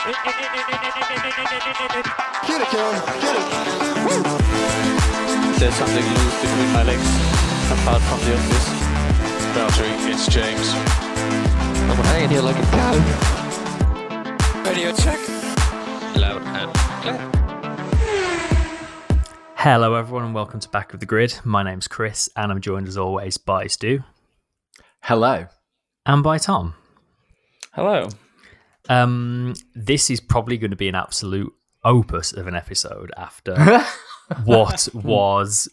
Get it, Karen. Get it. There's something loose between my legs, apart from the obvious. Valtteri, it's James. I'm hanging here like a cow. Radio check. Loud and clear. Hello, everyone, and welcome to Back of the Grid. My name's Chris, and I'm joined as always by Stu Hello. and by Tom. Hello. Um, this is probably going to be an absolute opus of an episode after what was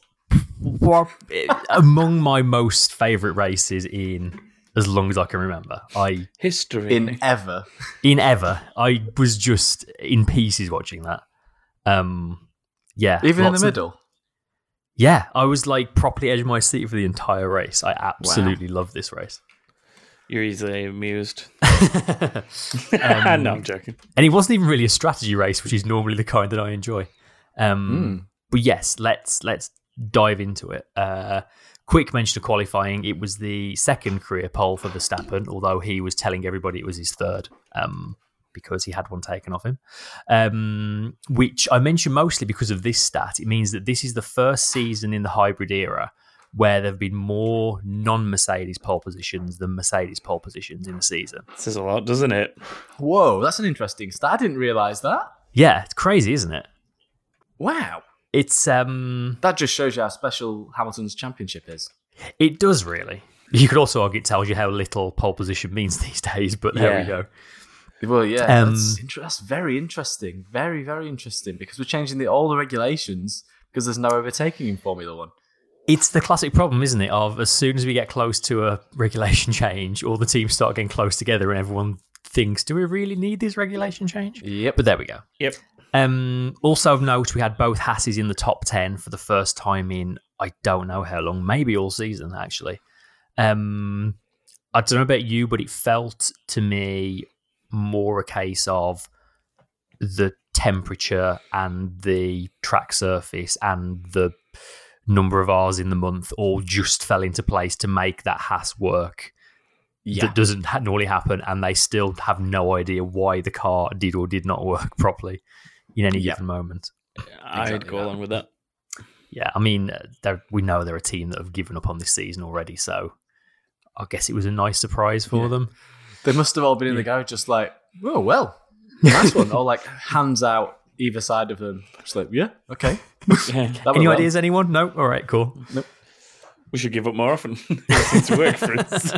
what, among my most favourite races in as long as I can remember. I History. In ever. in ever, I was just in pieces watching that. Um, yeah, Even in lots the of- middle. Yeah, I was like properly edge of my seat for the entire race. I absolutely love this race. You're easily amused. Um, no, I'm joking. and it wasn't even really a strategy race, which is normally the kind that I enjoy. Um, But yes, let's let's dive into it. Uh, quick mention of qualifying: it was the second career pole for Verstappen, although he was telling everybody it was his third. Um, because he had one taken off him, um, which I mention mostly because of this stat. It means that this is the first season in the hybrid era where there have been more non-Mercedes pole positions than Mercedes pole positions in the season. Says a lot, doesn't it? Whoa, that's an interesting stat. I didn't realise that. Yeah, it's crazy, isn't it? Wow. It's um, That just shows you how special Hamilton's championship is. it does really. You could also argue it tells you how little pole position means these days, but there we go. Well, yeah, Um, that's, inter- that's very interesting. Very, very interesting because we're changing the all the regulations because there's no overtaking in Formula One. It's the classic problem, isn't it? Of as soon as we get close to a regulation change, all the teams start getting close together, and everyone thinks, "Do we really need this regulation change?" Yep. But there we go. Yep. Um, also of note, we had both Hasses in the top ten for the first time in I don't know how long, maybe all season actually. Um, I don't know about you, but it felt to me more a case of the temperature and the track surface and the number of hours in the month all just fell into place to make that Haas work. Yeah. That doesn't normally happen, and they still have no idea why the car did or did not work properly in any Yeah. given moment. I'd Exactly go that. along with that. Yeah, I mean, uh, we know they're a team that have given up on this season already, so I guess it was a nice surprise for Yeah. them. They must have all been in the garage just like, oh, well, nice one. or like hands out either side of them. Just like, yeah, okay. That went Any well. ideas, anyone? No? All right, cool. We should give up more often. it work for us.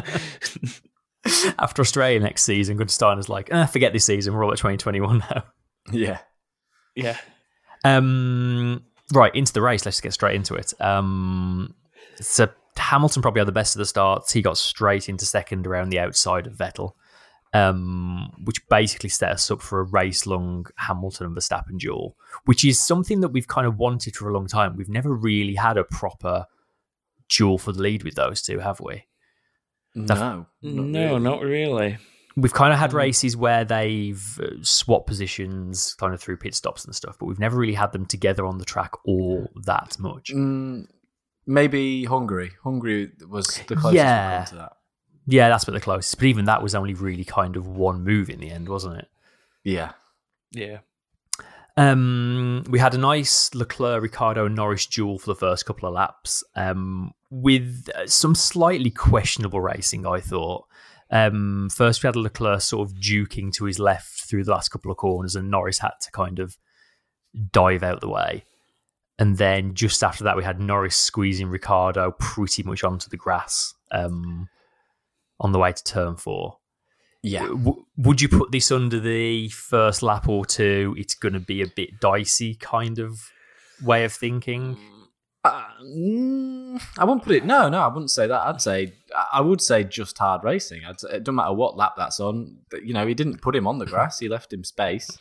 After Australia next season, Guenther Steiner's like, eh, forget this season, we're all at 2021 now. Yeah. yeah. Um, right, into the race. Let's get straight into it. Um, so Hamilton probably had the best of the starts. He got straight into second around the outside of Vettel, um, which basically set us up for a race long Hamilton and Verstappen duel, which is something that we've kind of wanted for a long time. We've never really had a proper duel for the lead with those two, have we? No. no, not really. We've kind of had races where they've uh, swapped positions kind of through pit stops and stuff, but we've never really had them together on the track all that much. Mm, maybe Hungary. Hungary was the closest Yeah. we've to that. Yeah, that's about the closest. But even that was only really kind of one move in the end, wasn't it? Yeah. Yeah. Um, we had a nice Leclerc, Ricciardo, Norris duel for the first couple of laps, um, with uh, some slightly questionable racing. I thought. Um, first, we had Leclerc sort of duking to his left through the last couple of corners, and Norris had to kind of dive out the way. And then just after that, we had Norris squeezing Ricciardo pretty much onto the grass um, on the way to turn four. Yeah. W- would you put this under the first lap or two? It's going to be a bit dicey, kind of way of thinking. Uh, mm, I wouldn't put it. No, no, I wouldn't say that. I'd say I would say just hard racing. I'd, it doesn't matter what lap that's on. You know, he didn't put him on the grass. He left him space.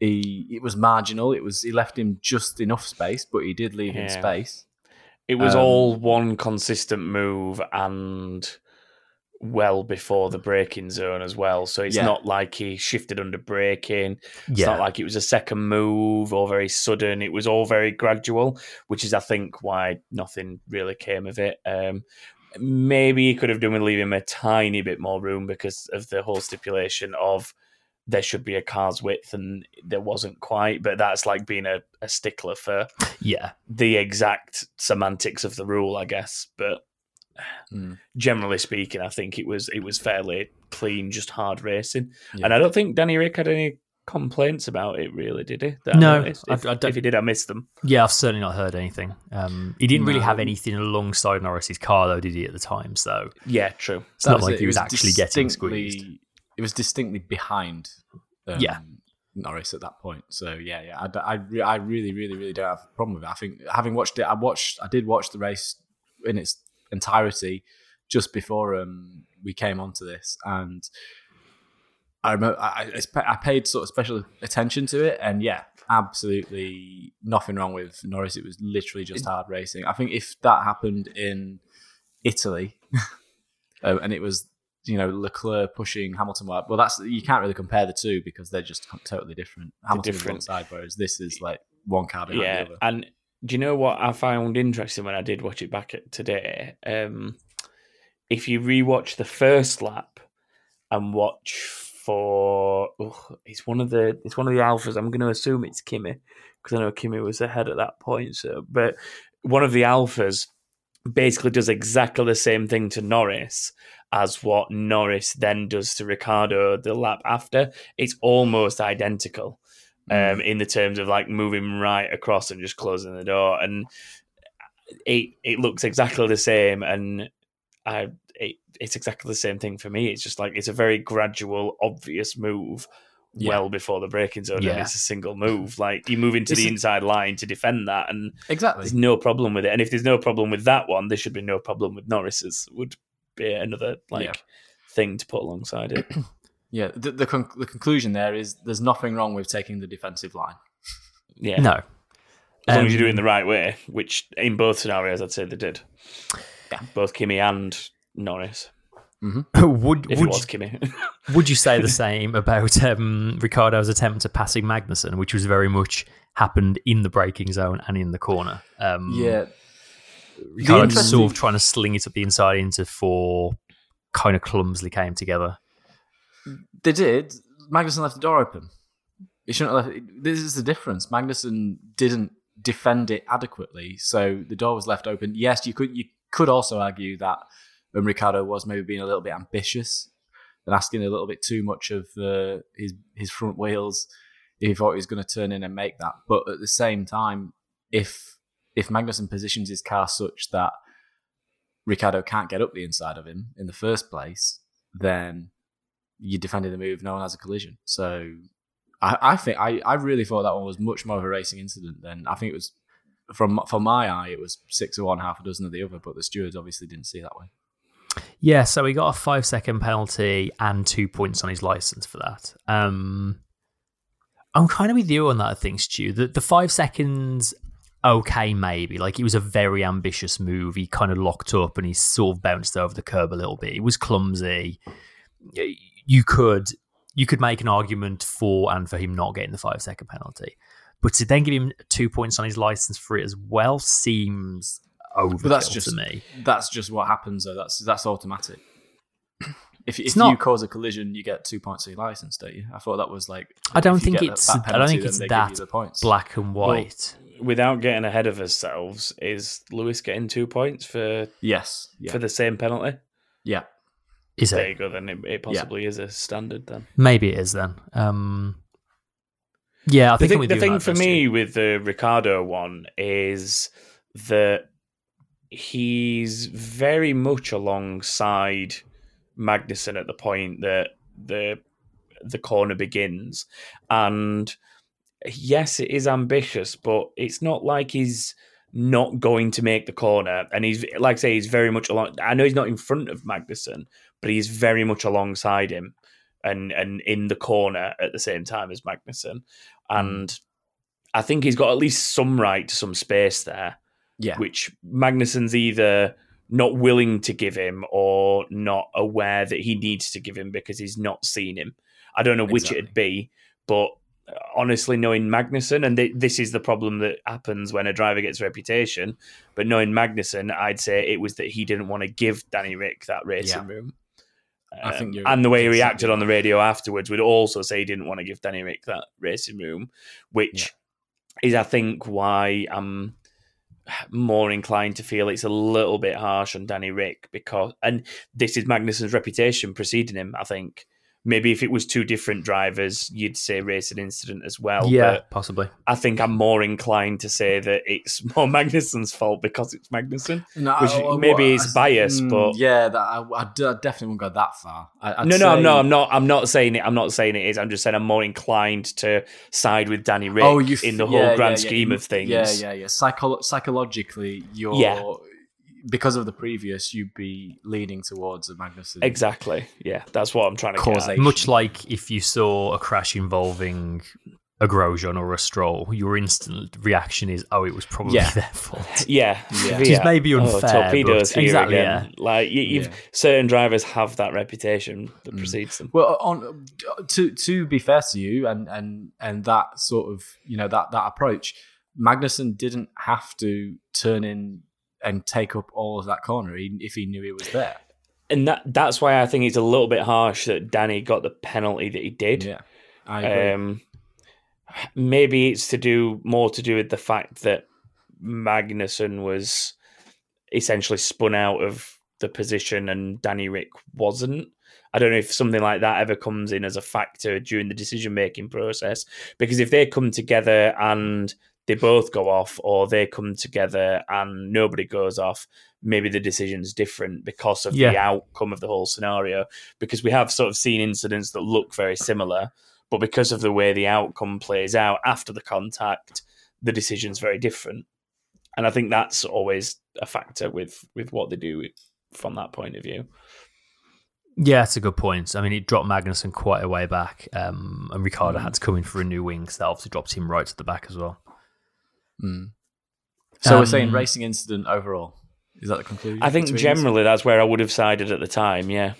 He it was marginal. It was he left him just enough space, but he did leave him space. It was Um, all one consistent move and well before the braking zone as well. So it's Yeah. not like he shifted under braking. It's Yeah. not like it was a second move or very sudden. It was all very gradual, which is, I think, why nothing really came of it. Um, maybe he could have done with leaving him a tiny bit more room because of the whole stipulation of there should be a car's width and there wasn't quite. But that's like being a, a stickler for Yeah, the exact semantics of the rule, I guess. But Mm. generally speaking, I think it was it was fairly clean, just hard racing. Yeah. And I don't think Danny Rick had any complaints about it, really, did he? That No, noticed? I- If, I don't- if he did, I missed them. yeah. I've certainly not heard anything. Um, he didn't really have anything alongside Norris's car, though, did he? At the time, so Yeah, true. it's not like it. he It was, actually getting distinctly- squeezed. It was distinctly behind. Um, Yeah. Norris at that point. So yeah, yeah, I, d- I, re- I really, really, really don't have a problem with it. I think having watched it, I watched, I did watch the race in its entirety just before um, we came onto this, and I remember I, I- I paid sort of special attention to it, and yeah, absolutely nothing wrong with Norris. It was literally just hard racing. I think if that happened in Italy, um, and it was you know Leclerc pushing Hamilton, well, well, that's you can't really compare the two because they're just totally different. Hamilton is one different. side, whereas this is like one car behind yeah, the other. and do you know what I found interesting when I did watch it back today? Um, if you rewatch the first lap and watch for, oh, it's one of the it's one of the alphas. I'm going to assume it's Kimi because I know Kimi was ahead at that point. So, but one of the alphas basically does exactly the same thing to Norris as what Norris then does to Ricciardo the lap after. It's almost identical um, in the terms of like moving right across and just closing the door, and it it looks exactly the same, and I it, it's exactly the same thing for me. It's just like it's a very gradual, obvious move. Yeah. Well before the braking zone, and it's a single move. Like you move into This the inside line to defend that, and exactly. there's no problem with it. And if there's no problem with that one, there should be no problem with Norris's. Would be another like Yeah. thing to put alongside it. Yeah, the the, con- the conclusion there is there's nothing wrong with taking the defensive line. Yeah, No, as long as you're Um, doing the right way, which in both scenarios I'd say they did. Yeah. both Kimi and Norris. would If would it was you, Kimi, would you say the same about um, Ricciardo's attempt at passing Magnussen, which was very much happened in the braking zone and in the corner? Um, Ricardo interesting- just sort of trying to sling it up the inside into four, kind of clumsily came together. They did. Magnussen left the door open. He shouldn't have left. This is the difference. Magnussen didn't defend it adequately, so the door was left open. Yes, you could you could also argue that um, Ricciardo was maybe being a little bit ambitious and asking a little bit too much of uh, his his front wheels he thought he was going to turn in and make that. But at the same time, if if Magnussen positions his car such that Ricciardo can't get up the inside of him in the first place, then you're defending the move, no one has a collision. So I, I think I, I really thought that one was much more of a racing incident than I think it was from from my eye it was six of one, half a dozen of the other, but the stewards obviously didn't see that way. Yeah, so he got a five second penalty and two points on his license for that. Um, I'm kind of with you on that, I think, Stu. The, the five seconds, okay, maybe. Like, it was a very ambitious move. He kind of locked up and he sort of bounced over the curb a little bit. It was clumsy. You could you could make an argument for and for him not getting the five second penalty. But to then give him two points on his license for it as well seems overkill But that's just to me. That's just what happens though. That's that's automatic. If, if not- you cause a collision, you get two points on your license, don't you? I thought that was like. I don't think it's. that I don't think it's that you the points. black and white. without getting ahead of ourselves, is Lewis getting two points for Yes. Yeah. for the same penalty? yeah. Is it? Then it, it possibly is a standard. Then Maybe it is then. Um, yeah, I the think I'm thing, the thing for me Stu. with the Ricciardo one is that he's very much alongside Magnussen at the point that the the corner begins, and yes, it is ambitious, but it's not like he's not going to make the corner. And he's like I say, he's very much along. I know he's not in front of Magnussen, but he's very much alongside him and and in the corner at the same time as Magnussen. Hmm. And I think he's got at least some right to some space there, Yeah. which Magnussen's either not willing to give him or not aware that he needs to give him because he's not seen him. I don't know which Exactly. it'd be, but honestly, knowing Magnussen, and th- this is the problem that happens when a driver gets a reputation, but knowing Magnussen, I'd say it was that he didn't want to give Danny Rick that racing Yeah. room. I think Um, you're and the way he reacted on the radio afterwards would also say he didn't want to give Danny Rick that racing room, which is, I think, why I'm more inclined to feel it's a little bit harsh on Danny Rick because, and this is Magnussen's reputation preceding him. I think maybe if it was two different drivers, you'd say racing incident as well. yeah, but possibly. I think I'm more inclined to say that it's more Magnussen's fault because it's Magnussen. No, Which I- maybe I- is bias, mm, but- yeah, that, I, I d- I definitely won't go that far. I, no, no, I'm say- not. I'm not. I'm not saying it. I'm not saying it is. I'm just saying I'm more inclined to side with Danny Rick Oh, you f- in the whole yeah, grand yeah, yeah. scheme of things. Yeah, yeah, yeah. Psycho- psychologically, you're Yeah. Because of the previous, you'd be leaning towards a Magnussen. Exactly. Yeah, that's what I'm trying to get. Causation. Much like if you saw a crash involving a Grosjean or a Stroll, your instant reaction is, "Oh, it was probably Yeah. their fault." Yeah, Yeah. Which is maybe unfair, torpedoes but- exactly, again. Like you, you've Yeah. certain drivers have that reputation that Mm. precedes them. Well, on to to be fair to you, and and and that sort of you know that that approach, Magnussen didn't have to turn in and take up all of that corner if he knew it was there. And that that's why I think it's a little bit harsh that Danny got the penalty that he did. Yeah, I agree. Um, maybe it's to do more to do with the fact that Magnussen was essentially spun out of the position and Danny Rick wasn't. I don't know if something like that ever comes in as a factor during the decision making process. Because if they come together and they both go off, or they come together and nobody goes off, maybe the decision's different because of the outcome of the whole scenario. Because we have sort of seen incidents that look very similar, but because of the way the outcome plays out after the contact, the decision's very different. And I think that's always a factor with with what they do from that point of view. Yeah, that's a good point. I mean, it dropped Magnussen quite a way back, um, and Ricciardo had to come in for a new wing, so that obviously dropped him right to the back as well. Mm. So we're Um, saying racing incident overall. Is that the conclusion? I think generally that's where I would have sided at the time. Yeah,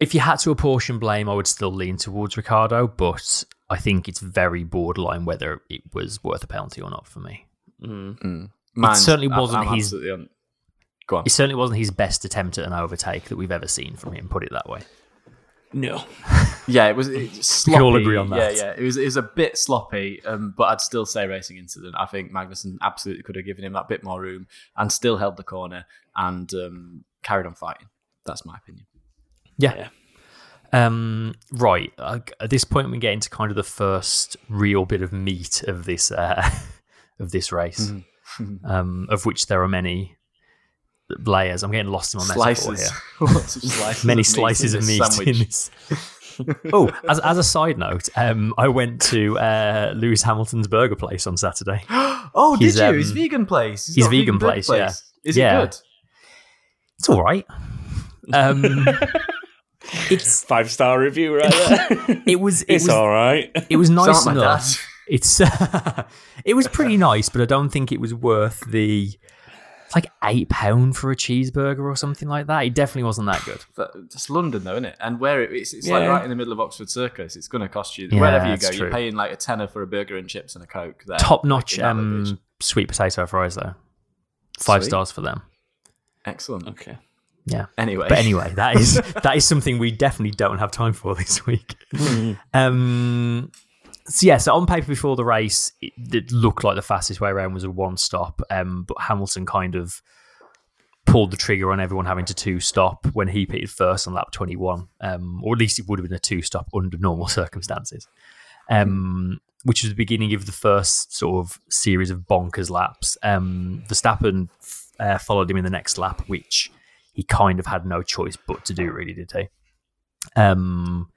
If you had to apportion blame, I would still lean towards Ricciardo, but I think it's very borderline whether it was worth a penalty or not for me. mm. Mm. Mine's- certainly wasn't I'm his- absolutely Go on. It certainly wasn't his best attempt at an overtake that we've ever seen from him, put it that way. No. Yeah, it was it, We sloppy. can all agree on that. Yeah, yeah, it was it was a bit sloppy, um, but I'd still say racing incident. I think Magnussen absolutely could have given him that bit more room and still held the corner and um, carried on fighting. That's my opinion. Yeah. Um, right. Uh, at this point, we get into kind of the first real bit of meat of this uh, of this race, um, of which there are many layers. I'm getting lost in my metaphor here. Lots of slices. Many of slices of meat sandwich. in this. oh, as, as a side note, um, I went to uh, Lewis Hamilton's burger place on Saturday. oh, His, did you? um, his vegan place. his got a vegan burger place, yeah. Is Yeah. it good? It's all right. Um, it's Five star review right there. it was it it's was all right. it was nice Sound like my enough. It's it was pretty nice, but I don't think it was worth the it's like eight pound for a cheeseburger or something like that. It definitely wasn't that good. But it's London, though, isn't it? And where it, it's, it's like right in the middle of Oxford Circus. It's going to cost you Yeah, wherever you that's go. You're paying like a tenner for a burger and chips and a coke. There, Top notch in that location. um, sweet potato fries though. Five Sweet. stars for them. Excellent. Okay. Yeah. Anyway, But anyway, that is that is something we definitely don't have time for this week. um, so yeah, so on paper before the race, it, it looked like the fastest way around was a one stop, um, but Hamilton kind of pulled the trigger on everyone having to two stop when he pitted first on lap twenty one, um, or at least it would have been a two stop under normal circumstances. Um, which was the beginning of the first sort of series of bonkers laps. Um, Verstappen uh, followed him in the next lap, which he kind of had no choice but to do, really, did he? Um,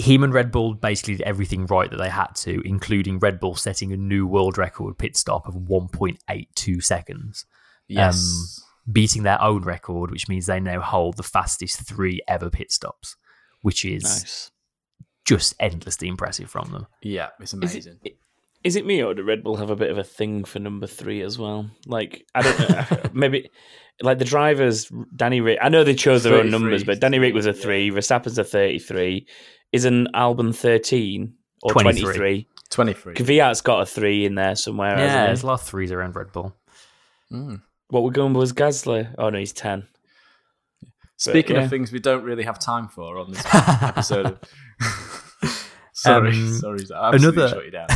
him and Red Bull basically did everything right that they had to, including Red Bull setting a new world record pit stop of 1.82 seconds, yes, um, beating their own record, which means they now hold the fastest three ever pit stops, which is Nice. just endlessly impressive from them. yeah, it's amazing. it, is it me or do Red Bull have a bit of a thing for number three as well? Like I don't know, maybe like the drivers, Danny Rick. I know they chose their own numbers, but Danny Rick was a yeah. three. Verstappen's a thirty-three. Isn't Albon thirteen or 23. twenty-three? Twenty-three. Kvyat's got a three in there somewhere. Yeah, hasn't there's a lot of threes around Red Bull. Mm. What we're going with was Gasly. Oh no, he's ten. Speaking yeah. of things we don't really have time for on this episode of. sorry, Um, sorry, I absolutely another- shut you down.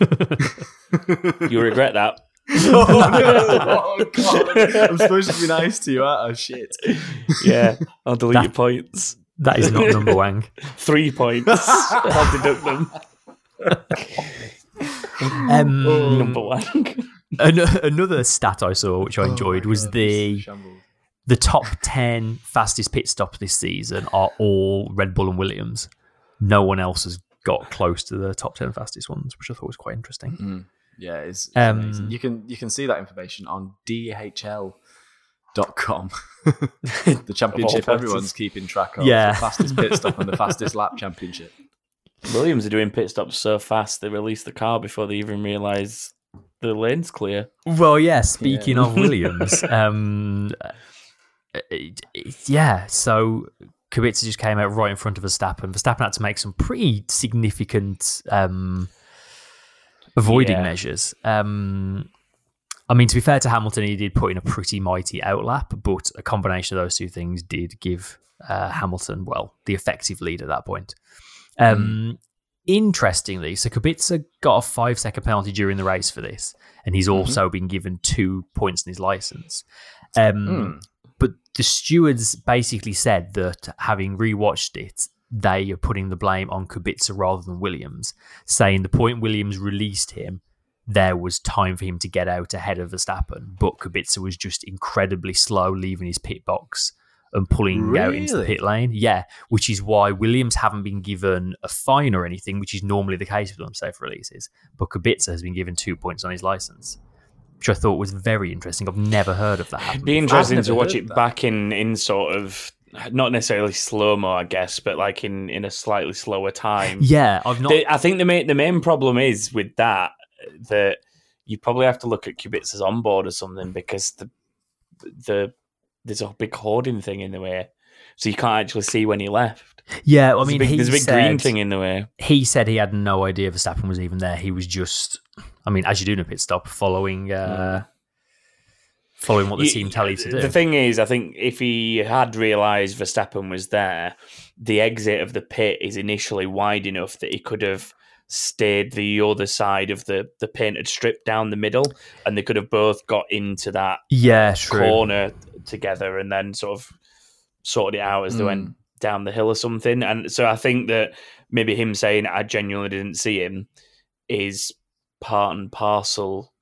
You regret that. oh, no. oh god! I'm supposed to be nice to you, aren't I? Shit. Yeah, I'll delete That- your points. that is not Numberwang. Three points. I'll deduct them. Um, Number one. an- another stat I saw, which I enjoyed, Oh was God, the this is shambles. the top 10 fastest pit stops this season are all Red Bull and Williams. No one else has got close to the top 10 fastest ones, which I thought was quite interesting. Mm. Yeah, it's, it's Um, amazing. You can you can see that information on DHL.com. the championship everyone's keeping track of. Yeah. The fastest pit stop and the fastest lap championship. Williams are doing pit stops so fast they release the car before they even realise the lane's clear. Well, yeah, speaking Yeah. of Williams, um, it- it- yeah, so Kubica just came out right in front of Verstappen. Verstappen had to make some pretty significant um, avoiding Yeah. measures. Um, I mean, to be fair to Hamilton, he did put in a pretty mighty outlap, but a combination of those two things did give uh, Hamilton, well, the effective lead at that point. Um, Interestingly, so Kubica got a five second penalty during the race for this, and he's also been given two points in his license. Um, But the stewards basically said that having rewatched it, they are putting the blame on Kubica rather than Williams, saying the point Williams released him, there was time for him to get out ahead of Verstappen, but Kubica was just incredibly slow leaving his pit box and pulling out into the pit lane. Yeah, which is why Williams haven't been given a fine or anything, which is normally the case with unsafe releases. But Kubica has been given two points on his license, which I thought was very interesting. I've never heard of that. It'd be interesting to watch it that. back in in sort of not necessarily slow mo, I guess, but like in in a slightly slower time. Yeah, I've not. The- I think the main the main problem is with that that you probably have to look at Kubica's onboard or something because the the there's a big hoarding thing in the way, so you can't actually see when he left. yeah, I There's mean, a big, he there's a big said, green thing in the way. He said he had no idea Verstappen was even there. He was just, I mean, as you do in a pit stop, following. Uh, Following what the You- team tell you to do. The thing is, I think if he had realised Verstappen was there, the exit of the pit is initially wide enough that he could have stayed the other side of the, the painted strip down the middle, and they could have both got into that yeah, true. corner together and then sort of sorted it out as they went down the hill or something. And so I think that maybe him saying I genuinely didn't see him is part and parcel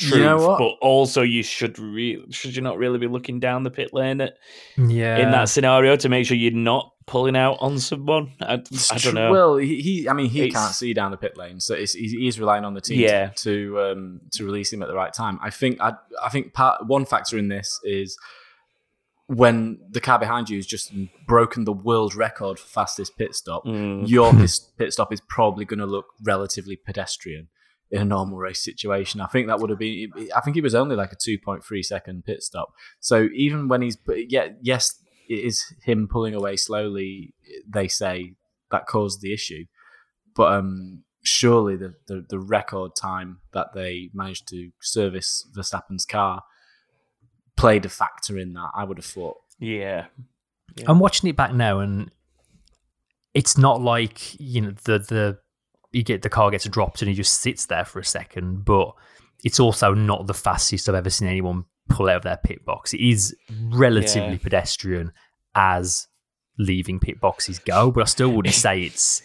You truth. know what? But also you should re- should you not really be looking down the pit lane at, Yeah. in that scenario to make sure you're not pulling out on someone? I, I don't know. Well, he, he I mean, he It's- can't see down the pit lane, so it's, he's, he's relying on the team Yeah. to to, um, to release him at the right time. I think I, I think part one factor in this is when the car behind you has just broken the world record for fastest pit stop. Mm. Your pit stop is probably going to look relatively pedestrian in a normal race situation. I think that would have been. I think it was only like a two point three second pit stop. So even when he's, yeah, yes, it is him pulling away slowly. They say that caused the issue, but um, surely the, the the record time that they managed to service Verstappen's car played a factor in that. I would have thought. yeah. I'm watching it back now, and it's not like you know the the you get the car gets dropped and he just sits there for a second, but it's also not the fastest I've ever seen anyone pull out of their pit box. It is relatively Yeah. pedestrian as leaving pit boxes go, but I still wouldn't say it's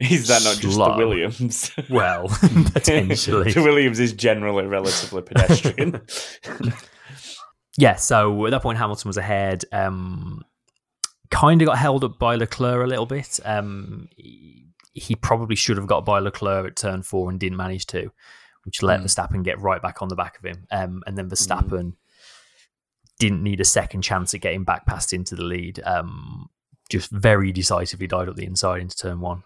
Is that not just the Williams? well potentially. the Williams is generally relatively pedestrian. Yeah, so at that point, Hamilton was ahead. Um, kind of got held up by Leclerc a little bit. Um, he, he probably should have got by Leclerc at turn four and didn't manage to, which let Mm. Verstappen get right back on the back of him. Um, and then Verstappen didn't need a second chance at getting back past into the lead. Um, just very decisively died up the inside into turn one.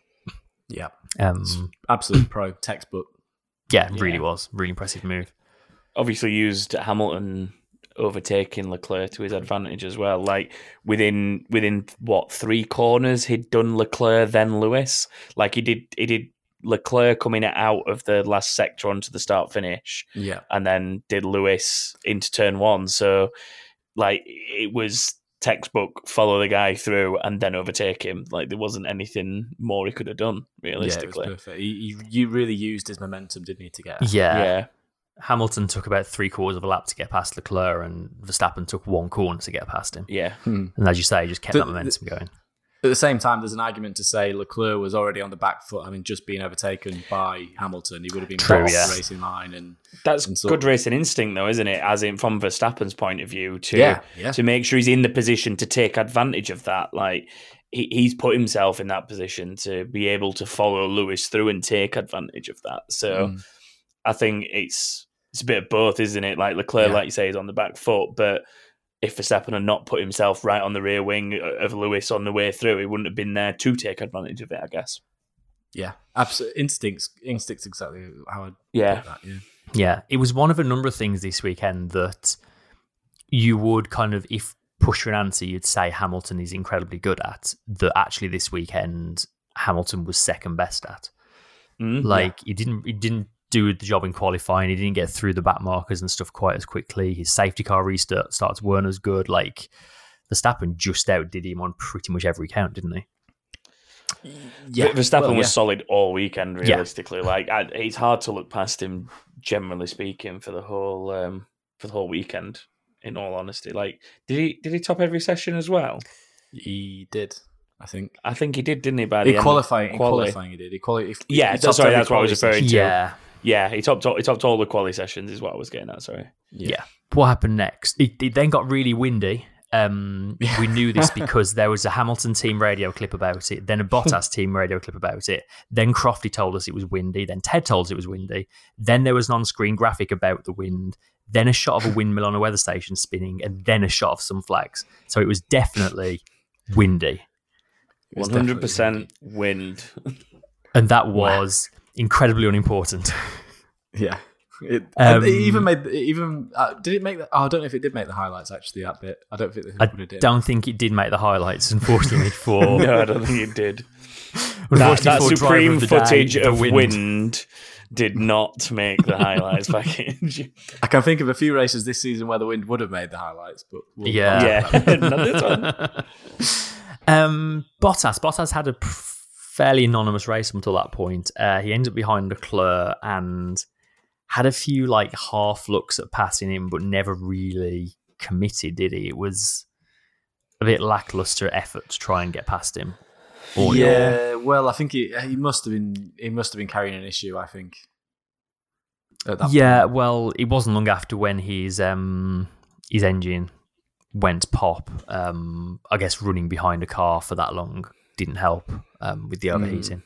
Yeah, Um, absolute pro textbook. yeah, it really Yeah. was really impressive move. Obviously, used Hamilton overtaking Leclerc to his advantage as well. Like within within what three corners he'd done Leclerc then Lewis. Like he did he did Leclerc coming out of the last sector onto the start finish, Yeah. and then did Lewis into turn one. So like it was textbook follow the guy through and then overtake him. Like there wasn't anything more he could have done realistically. Yeah, it was realistically. perfect. He, he, you really used his momentum, didn't he, to get? Yeah. yeah. Hamilton took about three quarters of a lap to get past Leclerc, and Verstappen took one corner to get past him. Yeah. And as you say, he just kept The- that momentum going. At the same time, there's an argument to say Leclerc was already on the back foot, having just been overtaken by Hamilton. He would have been True, off yeah. the racing line, and That's And so- good racing instinct, though, isn't it? As in, from Verstappen's point of view, to Yeah, yeah. to make sure he's in the position to take advantage of that. Like he, he's put himself in that position to be able to follow Lewis through and take advantage of that. So Mm. I think it's it's a bit of both, isn't it? Like Leclerc, Yeah. like you say, is on the back foot, but if Verstappen had not put himself right on the rear wing of Lewis on the way through, he wouldn't have been there to take advantage of it. I guess. yeah, absolutely instincts. Instincts exactly how I'd Yeah. that. Yeah, Yeah, it was one of a number of things this weekend that you would kind of, if push for an answer, you'd say Hamilton is incredibly good at. That actually this weekend Hamilton was second best at. Mm, Like he didn't, he didn't do the job in qualifying. He didn't get through the back markers and stuff quite as quickly. His safety car restart starts weren't as good. Like Verstappen just outdid him on pretty much every count, didn't he? yeah. Verstappen well, was solid all weekend. Yeah. Realistically, like I, it's hard to look past him. Generally speaking, for the whole um, for the whole weekend. In all honesty, like did he did he top every session as well? He did, I think. I think he did, didn't he? By the In end? qualifying, quali. qualifying, he did. He quali- if- Yeah, he sorry, that's what I was quali referring session. to. Yeah. Yeah, he topped all, he topped all the quali sessions. Is what I was getting at. Sorry. Yeah. What happened next? It, it then got really windy. Um, we knew this because there was a Hamilton team radio clip about it, then a Bottas team radio clip about it. Then Crofty told us it was windy. Then Ted told us it was windy. Then there was an on-screen graphic about the wind. Then a shot of a windmill on a weather station spinning, and then a shot of some flags. So it was definitely windy, It was One hundred definitely percent wind. and that was incredibly unimportant. Yeah. It, and it Um, even made it even uh, did it make the, oh, I don't know if it did make the highlights actually that bit I don't think it I would have did don't think it did make the highlights, unfortunately. For no, I don't think it did. That, that supreme of the day, footage of wind. did not make the highlights package. I can think of a few races this season where the wind would have made the highlights but we'll Yeah. yeah, not this one. Um, Bottas. Bottas had a p- fairly anonymous race until that point. Uh, he ended up behind Leclerc and had a few like half looks at passing him, but never really committed, did he? It was a bit lackluster effort to try and get past him. Or yeah well I think he, he must have been he must have been carrying an issue I think at that yeah, point. well, it wasn't long after when his um his engine went pop. Um, I guess running behind a car for that long didn't help um, with the overheating.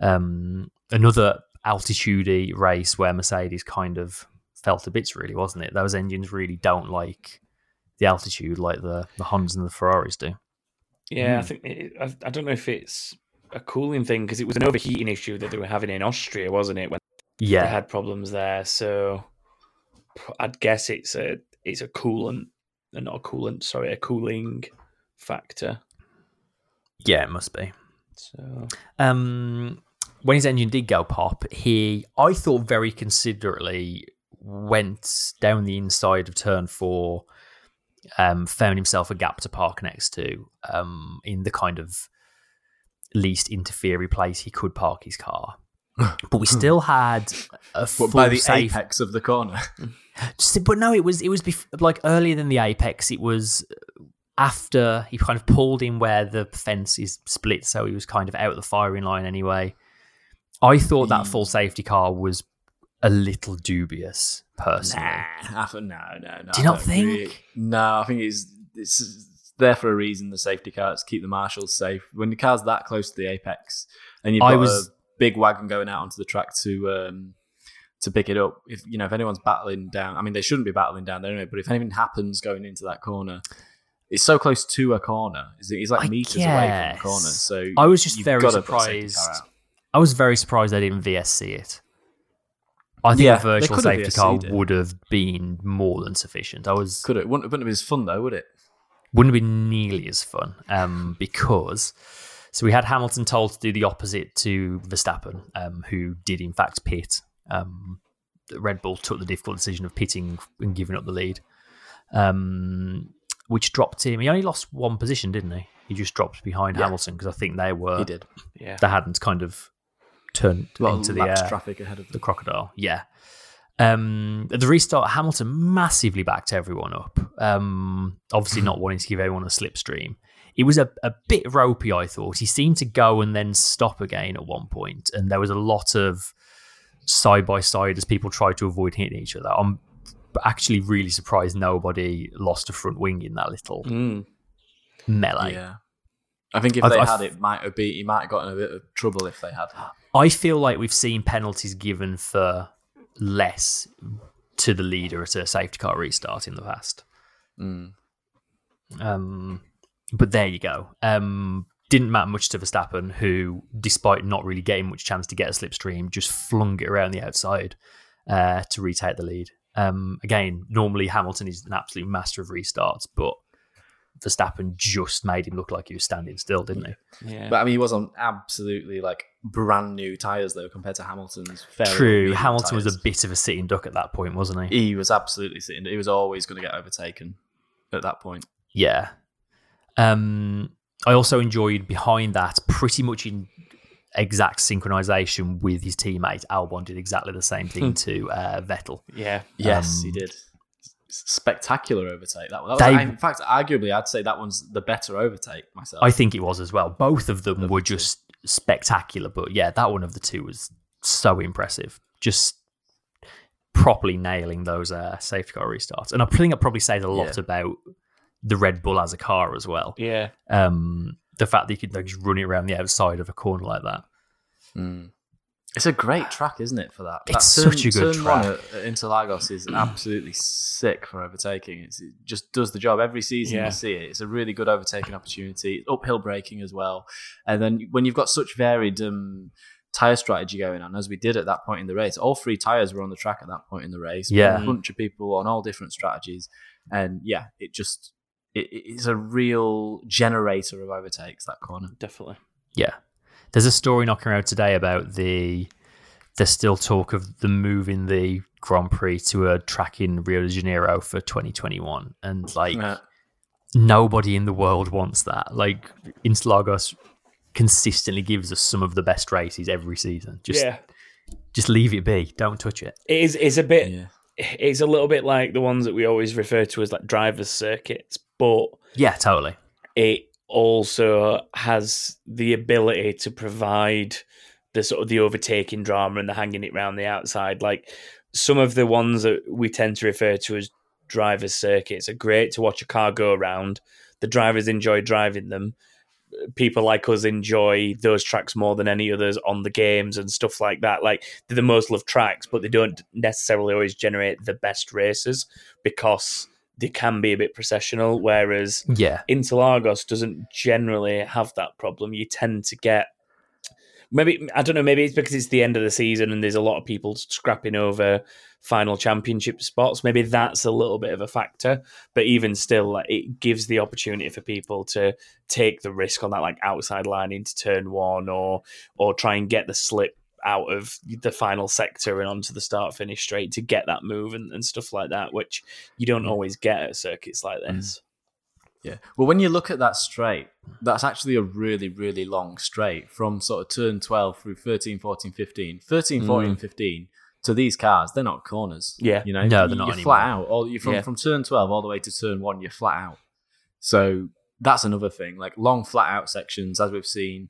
Um, another altitude race where Mercedes kind of fell to bits, really, wasn't it? Those engines really don't like the altitude like the the Hondas and the Ferraris do. Yeah, I Hmm. think it, I, I don't know if it's a cooling thing because it was an overheating issue that they were having in Austria, wasn't it? When Yeah, they had problems there, so I'd guess it's a it's a coolant, not a coolant, sorry, a cooling factor. Yeah, it must be. So um, when his engine did go pop, he, I thought, very considerately went down the inside of turn four, um, found himself a gap to park next to, um, in the kind of least interfery place he could park his car. But we still had a full by the safe. apex of the corner Just- but no, it was it was bef- like earlier than the apex. It was after he kind of pulled in where the fence is split, so he was kind of out of the firing line anyway. I thought that full safety car was a little dubious, personally. I no no no Do you not think? no I think it's it's there for a reason the safety cars keep the marshals safe when the car's that close to the apex and you've I got was- a big wagon going out onto the track to um to pick it up if you know if anyone's battling down I mean they shouldn't be battling down there anyway but if anything happens going into that corner it's so close to a corner it's, it's like I meters away from the corner so I was just very gotta put a safety car surprised. I was very surprised they didn't VSC it. I think Yeah, a virtual they could have safety car would have been more than sufficient. I was could it wouldn't, wouldn't have been as fun though would it wouldn't have been nearly as fun um, because so we had Hamilton told to do the opposite to Verstappen, um, who did in fact pit. Um, Red Bull took the difficult decision of pitting and giving up the lead. Um, which dropped him. He only lost one position, didn't he? He just dropped behind Yeah. Hamilton because I think they were he did. Yeah. they hadn't kind of turned into the uh, traffic ahead of the crocodile. Yeah. Um, at the restart, Hamilton massively backed everyone up. Um, obviously, not wanting to give everyone a slipstream. It was a, a bit ropey, I thought. He seemed to go and then stop again at one point, and there was a lot of side by side as people tried to avoid hitting each other. I'm actually really surprised nobody lost a front wing in that little Mm. melee. Yeah. I think if I've- they I've- had it, might have been he might have gotten a bit of trouble if they had. I feel like we've seen penalties given for less to the leader at a safety car restart in the past. Mm. Um, but there you go. Um, didn't matter much to Verstappen, who, despite not really getting much chance to get a slipstream, just flung it around the outside uh, to retake the lead. Um, again, normally Hamilton is an absolute master of restarts, but Verstappen just made him look like he was standing still, didn't he? Yeah. But I mean, he was on absolutely like brand new tires though compared to Hamilton's. fairly True. medium Hamilton was a bit of a sitting duck at that point, wasn't he? He was absolutely sitting. He was always going to get overtaken at that point. Yeah. Um, I also enjoyed behind that pretty much in exact synchronization with his teammate. Albon did exactly the same thing to uh, Vettel. yeah. Yes, he Um, did. Spectacular overtake. That, one. that was, They- in fact, arguably, I'd say that one's the better overtake myself. I think it was as well. Both of them Of were two. just spectacular, but yeah, that one of the two was so impressive. Just properly nailing those uh, safety car restarts. And I think that probably says a lot Yeah. about the Red Bull as a car as well. Yeah. Um, the fact that you can like, just run it around the outside of a corner like that. Mm. It's a great track, isn't it? For that, It's that turn, such a good turn one track. at, at Interlagos is absolutely sick for overtaking. It's, it just does the job every season. Yeah. You see it. It's a really good overtaking opportunity. Uphill braking as well, and then when you've got such varied um, tire strategy going on, as we did at that point in the race, all three tires were on the track at that point in the race. Yeah. a bunch of people on all different strategies, and yeah, it just it, it's a real generator of overtakes. That corner. Definitely. Yeah. There's a story knocking around today about the there's still talk of the moving the Grand Prix to a track in Rio de Janeiro for 2021. And like Yeah. nobody in the world wants that. Like Interlagos consistently gives us some of the best races every season. Just yeah. just leave it be. Don't touch it. It is. It's a bit. Yeah. It's a little bit like the ones that we always refer to as like drivers' circuits, but Yeah, totally. it also has the ability to provide the sort of the overtaking drama and the hanging it round the outside. Like some of the ones that we tend to refer to as drivers' circuits are great to watch a car go around. The drivers enjoy driving them. People like us enjoy those tracks more than any others on the games and stuff like that. Like they're the most loved tracks, but they don't necessarily always generate the best races because they can be a bit processional. Whereas Yeah. Interlagos doesn't generally have that problem. You tend to get maybe I don't know. Maybe it's because it's the end of the season and there's a lot of people scrapping over final championship spots. Maybe that's a little bit of a factor. But even still, like, it gives the opportunity for people to take the risk on that like outside line into turn one, or or try and get the slip out of the final sector and onto the start finish straight to get that move and, and stuff like that, which you don't mm. always get at circuits like mm. this. Yeah. Well, when you look at that straight, that's actually a really, really long straight from sort of turn 12 through 13, 14, 15. 13, 14, mm. 15 to these cars, they're not corners. Yeah. You know, No, they're not You're anymore. flat out. All, you from, Yeah. from turn 12 all the way to turn one, you're flat out. So that's another thing. Like long flat out sections, as we've seen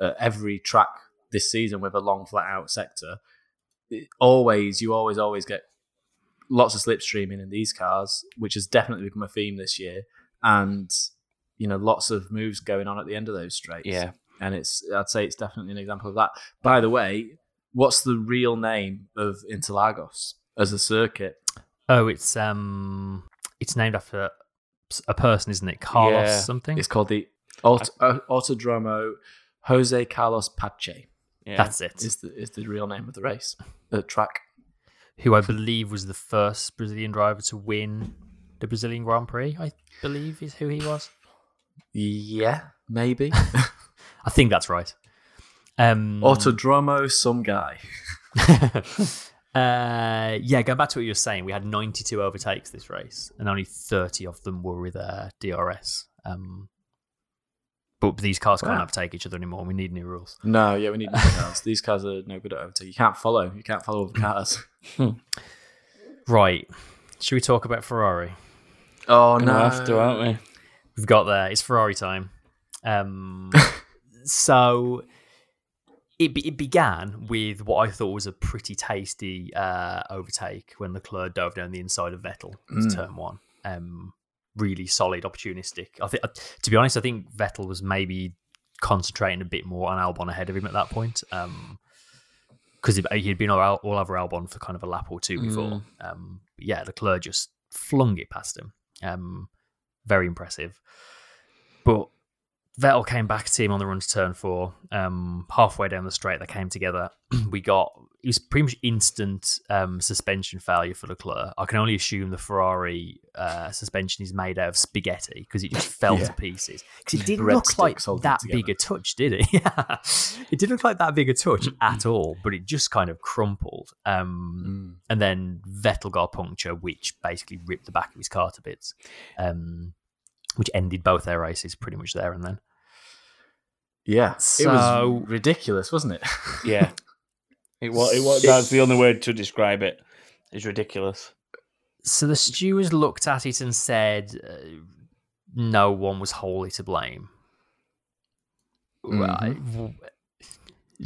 uh, every track this season with a long flat out sector, it- always, you always, always get lots of slipstreaming in these cars, which has definitely become a theme this year. And, you know, lots of moves going on at the end of those straights. Yeah. And it's, I'd say it's definitely an example of that. By the way, what's the real name of Interlagos as a circuit? Oh, it's um it's named after a person, isn't it? Carlos Yeah. something. It's called the Aut- uh, Autodromo Jose Carlos Pace. Yeah. That's it. Is the is the real name of the race, the track? who I believe was the first Brazilian driver to win the Brazilian Grand Prix. I believe is who he was. Yeah, maybe I think that's right. Um, Autodromo, some guy. Uh, yeah, going back to what you were saying, we had 92 overtakes this race, and only 30 of them were with uh, DRS. Um, but these cars can't Wow. overtake each other anymore. We need new rules. No, yeah, we need new cars. These cars are no good at overtake. You can't follow. You can't follow other cars. Right. Should we talk about Ferrari? Oh Gonna have to, aren't we? We've got there. It's Ferrari time. Um, so it, it began with what I thought was a pretty tasty uh, overtake when Leclerc dove down the inside of Vettel into Mm. turn one. Um, really solid, opportunistic. I think, to be honest, I think Vettel was maybe concentrating a bit more on Albon ahead of him at that point. Um, because he'd been all, all over Albon for kind of a lap or two before. Um, but yeah, Leclerc just flung it past him. Um, very impressive. But Vettel came back to him on the run to turn four. Um, halfway down the straight, they came together. we got it was pretty much instant um, suspension failure for Leclerc. I can only assume the Ferrari uh, suspension is made out of spaghetti because it just fell Yeah. to pieces. Because it didn't look like that it big a touch, did it? yeah, it didn't look like that big a touch at all. But it just kind of crumpled. Um, Mm. and then Vettel got a puncture, which basically ripped the back of his car to bits, um, which ended both their races pretty much there and then. Yeah, it was ridiculous, wasn't it? Yeah. It was, it was, that's the only word to describe it. It's ridiculous. So the stewards looked at it and said uh, no one was wholly to blame. Right.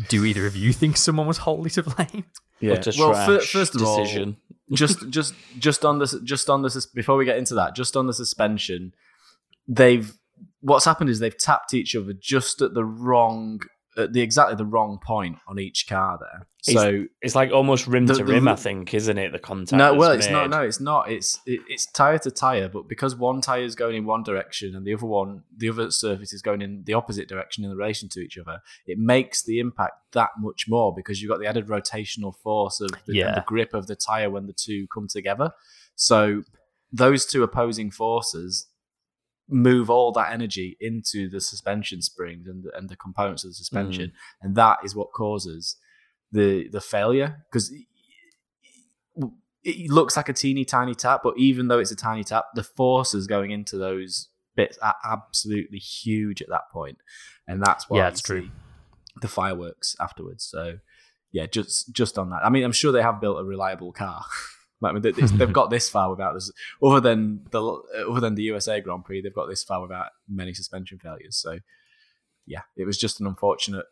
Do either of you think someone was wholly to blame? yeah. Well, trash first of decision. all, just just just on this, just on this, before we get into that, just on the suspension, they've what's happened is they've tapped each other just at the wrong, at the exactly the wrong point on each car there. So It's like almost rim The- to the- rim, I think, isn't it? The contact. no, well, it's not. No, it's not. It's it, it's tire to tire, but because one tire is going in one direction and the other one, the other surface is going in the opposite direction in relation to each other, it makes the impact that much more because you've got the added rotational force of the, Yeah. the grip of the tire when the two come together. So those two opposing forces move all that energy into the suspension springs and the, and the components of the suspension, mm. and that is what causes the the failure because it looks like a teeny tiny tap, but even though it's a tiny tap, the forces going into those bits are absolutely huge at that point, and that's why Yeah, it's true. The fireworks afterwards. So yeah, just just on that. I mean, I'm sure they have built a reliable car. I mean, they- they've got this far without this. Other than the other than the USA Grand Prix, they've got this far without many suspension failures. So yeah, it was just an unfortunate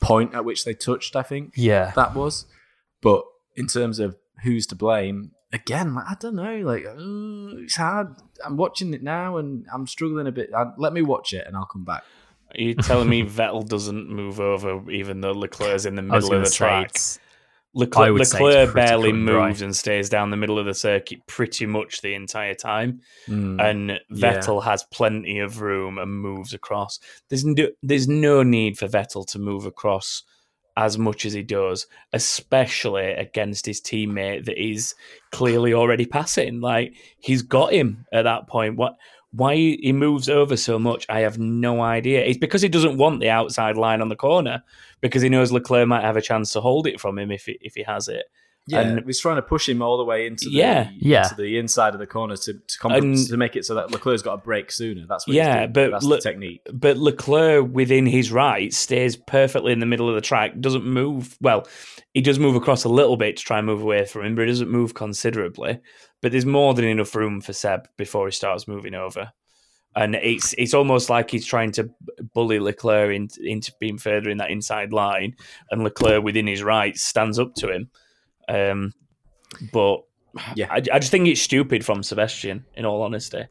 point at which they touched. I think Yeah. that was. But in terms of who's to blame, again, like, I don't know. Like uh, it's hard. I'm watching it now, and I'm struggling a bit. Uh, let me watch it, and I'll come back. Are you telling me Vettel doesn't move over even though Leclerc's in the middle of the say track? it's, I Leclerc, would Leclerc pretty barely cut and dry. moves and stays down the middle of the circuit pretty much the entire time, Mm. and Yeah. Vettel has plenty of room and moves across. There's no, there's no need for Vettel to move across as much as he does, especially against his teammate that is clearly already passing. Like he's got him at that point. What? Why he moves over so much, I have no idea. It's because he doesn't want the outside line on the corner because he knows Leclerc might have a chance to hold it from him if he, if he has it. Yeah, And- he's trying to push him all the way into the, Yeah. Yeah. into the inside of the corner to to, comp- And- to make it so that Leclerc's got a brake sooner. That's what Yeah, he's doing. but that's look- the technique. But Leclerc, within his right, stays perfectly in the middle of the track, doesn't move. Well, he does move across a little bit to try and move away from him, but he doesn't move considerably. But there's more than enough room for Seb before he starts moving over. And it's it's almost like he's trying to bully Leclerc in, into being further in that inside line, and Leclerc within his rights stands up to him. Um, but Yeah. I, I just think it's stupid from Sebastian. In all honesty,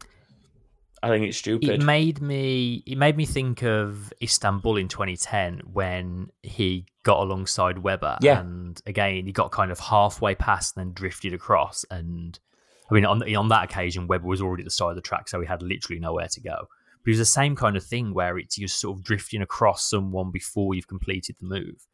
I think it's stupid. it made me it made me think of Istanbul in 2010 when he got alongside Webber Yeah. and again he got kind of halfway past and then drifted across and I mean on on that occasion Webber was already at the start of the track so he had literally nowhere to go but it was the same kind of thing where it's you're sort of drifting across someone before you've completed the move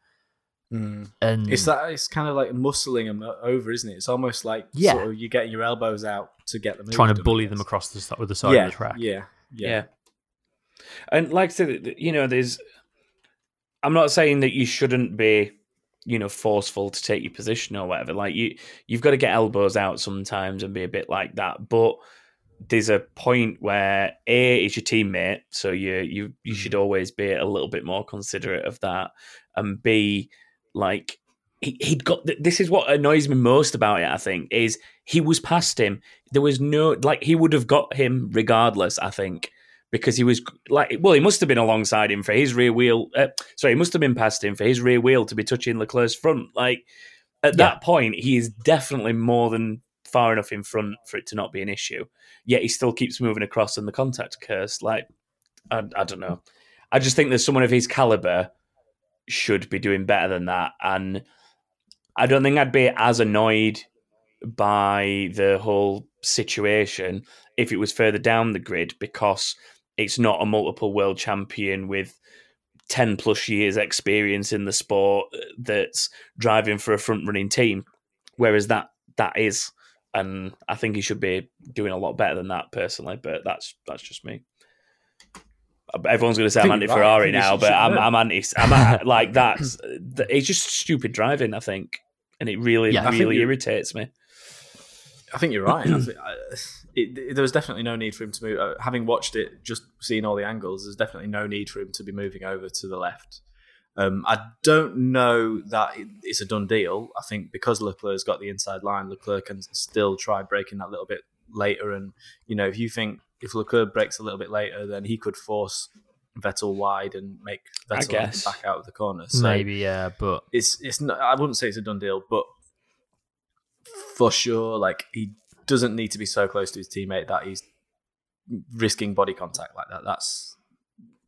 mm. and It's that it's kind of like muscling them over, isn't it? It's almost like Yeah. sort of you getting your elbows out to get them trying to bully them across the, st- the side yeah, of the track Yeah, yeah, Yeah. And like I said, you know, there's. I'm not saying that you shouldn't be you know forceful to take your position or whatever. Like you you've got to get elbows out sometimes and be a bit like that, but there's a point where a is your teammate, so you you you should mm-hmm. always be a little bit more considerate of that, and b like he, he'd got this is what annoys me most about it. I think is he was past him. There was no like he would have got him regardless. I think because he was like well he must have been alongside him for his rear wheel. Uh, sorry, he must have been past him for his rear wheel to be touching Leclerc's front. Like at Yeah. that point, he is definitely more than far enough in front for it to not be an issue. Yet he still keeps moving across, and the contact occurs. Like I, I don't know. I just think there's someone of his caliber should be doing better than that, and I don't think I'd be as annoyed by the whole situation if it was further down the grid because it's not a multiple world champion with 10 plus years experience in the sport uh, that's driving for a front running team whereas that that is and I think he should be doing a lot better than that personally but that's that's just me everyone's going to say I I'm anti you're right. I Ferrari now but I'm, know. I'm anti I'm like that's it's just stupid driving I think and it really Yeah, really irritates me I think you're right. I think, I, it, it- there was definitely no need for him to move. Uh, having watched it, just seeing all the angles, there's definitely no need for him to be moving over to the left. Um, I don't know that it- it's a done deal. I think because Leclerc's got the inside line, Leclerc can still try braking that little bit later. And you know, if you think if Leclerc brakes a little bit later, then he could force Vettel wide and make Vettel guess. back out of the corner. So Maybe, yeah, but it's it's not, I wouldn't say it's a done deal, but for sure, like he doesn't need to be so close to his teammate that he's risking body contact like that. That's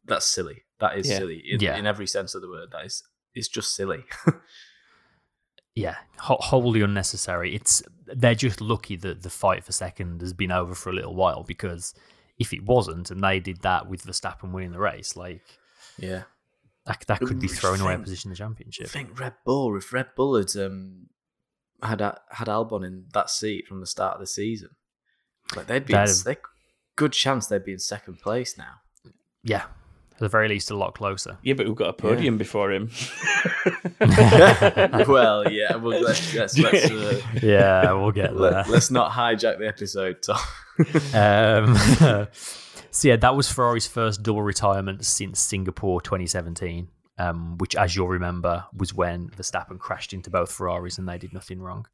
that's silly. That is Yeah. silly in, Yeah. in every sense of the word. That is it's just silly. yeah, wholly unnecessary. It's they're just lucky that the fight for second has been over for a little while because if it wasn't and they did that with Verstappen winning the race, like yeah, that, that could be Ooh, throwing away a position in the championship. I think Red Bull. If Red Bull had um had had Albon in that seat from the start of the season, like they'd be in, they, good chance they'd be in second place now. Yeah, at the very least, a lot closer. yeah but we've got a podium before him well, yeah. Well, let's let's let's, uh, yeah, we'll get there. let, us not hijack the episode, Tom. Um, so yeah, that was Ferrari's first double retirement since Singapore 2017, um, which, as you'll remember, was when Verstappen crashed into both Ferraris and they did nothing wrong.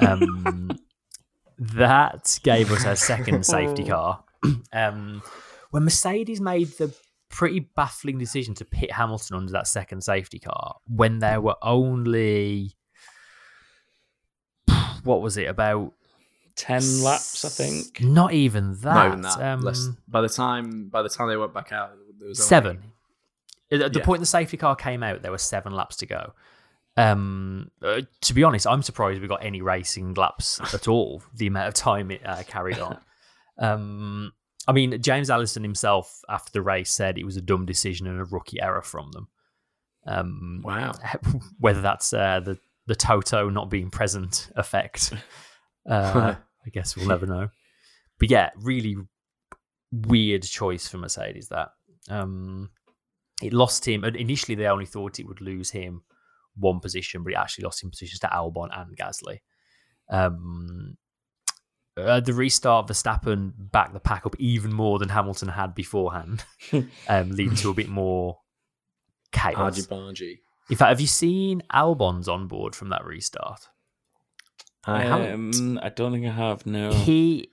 Um, that gave us our second safety car. Um, when Mercedes made the pretty baffling decision to pit Hamilton under that second safety car when there were only what was it about 10 laps I think not even that. Not even that. Um, Less- by the time by the time they went back out, there was only- seven. At the Yeah. point the safety car came out, there were seven laps to go. Um, uh, to be honest, I'm surprised we got any racing laps at all. The amount of time it uh, carried on. Um, I mean, James Allison himself after the race said it was a dumb decision and a rookie error from them. Um, Wow. whether that's uh, the the Toto not being present effect, uh, I guess we'll never know. But yeah, really weird choice for Mercedes. That um, it lost him. and Initially, they only thought it would lose him one position, but it actually lost him positions to Albon and Gasly. Um, uh, the restart, Verstappen backed the pack up even more than Hamilton had beforehand, um, leading to a bit more chaos. Argy bargy. In fact, have you seen Albon's on board from that restart? I haven't. Um, I don't think I have. No. He,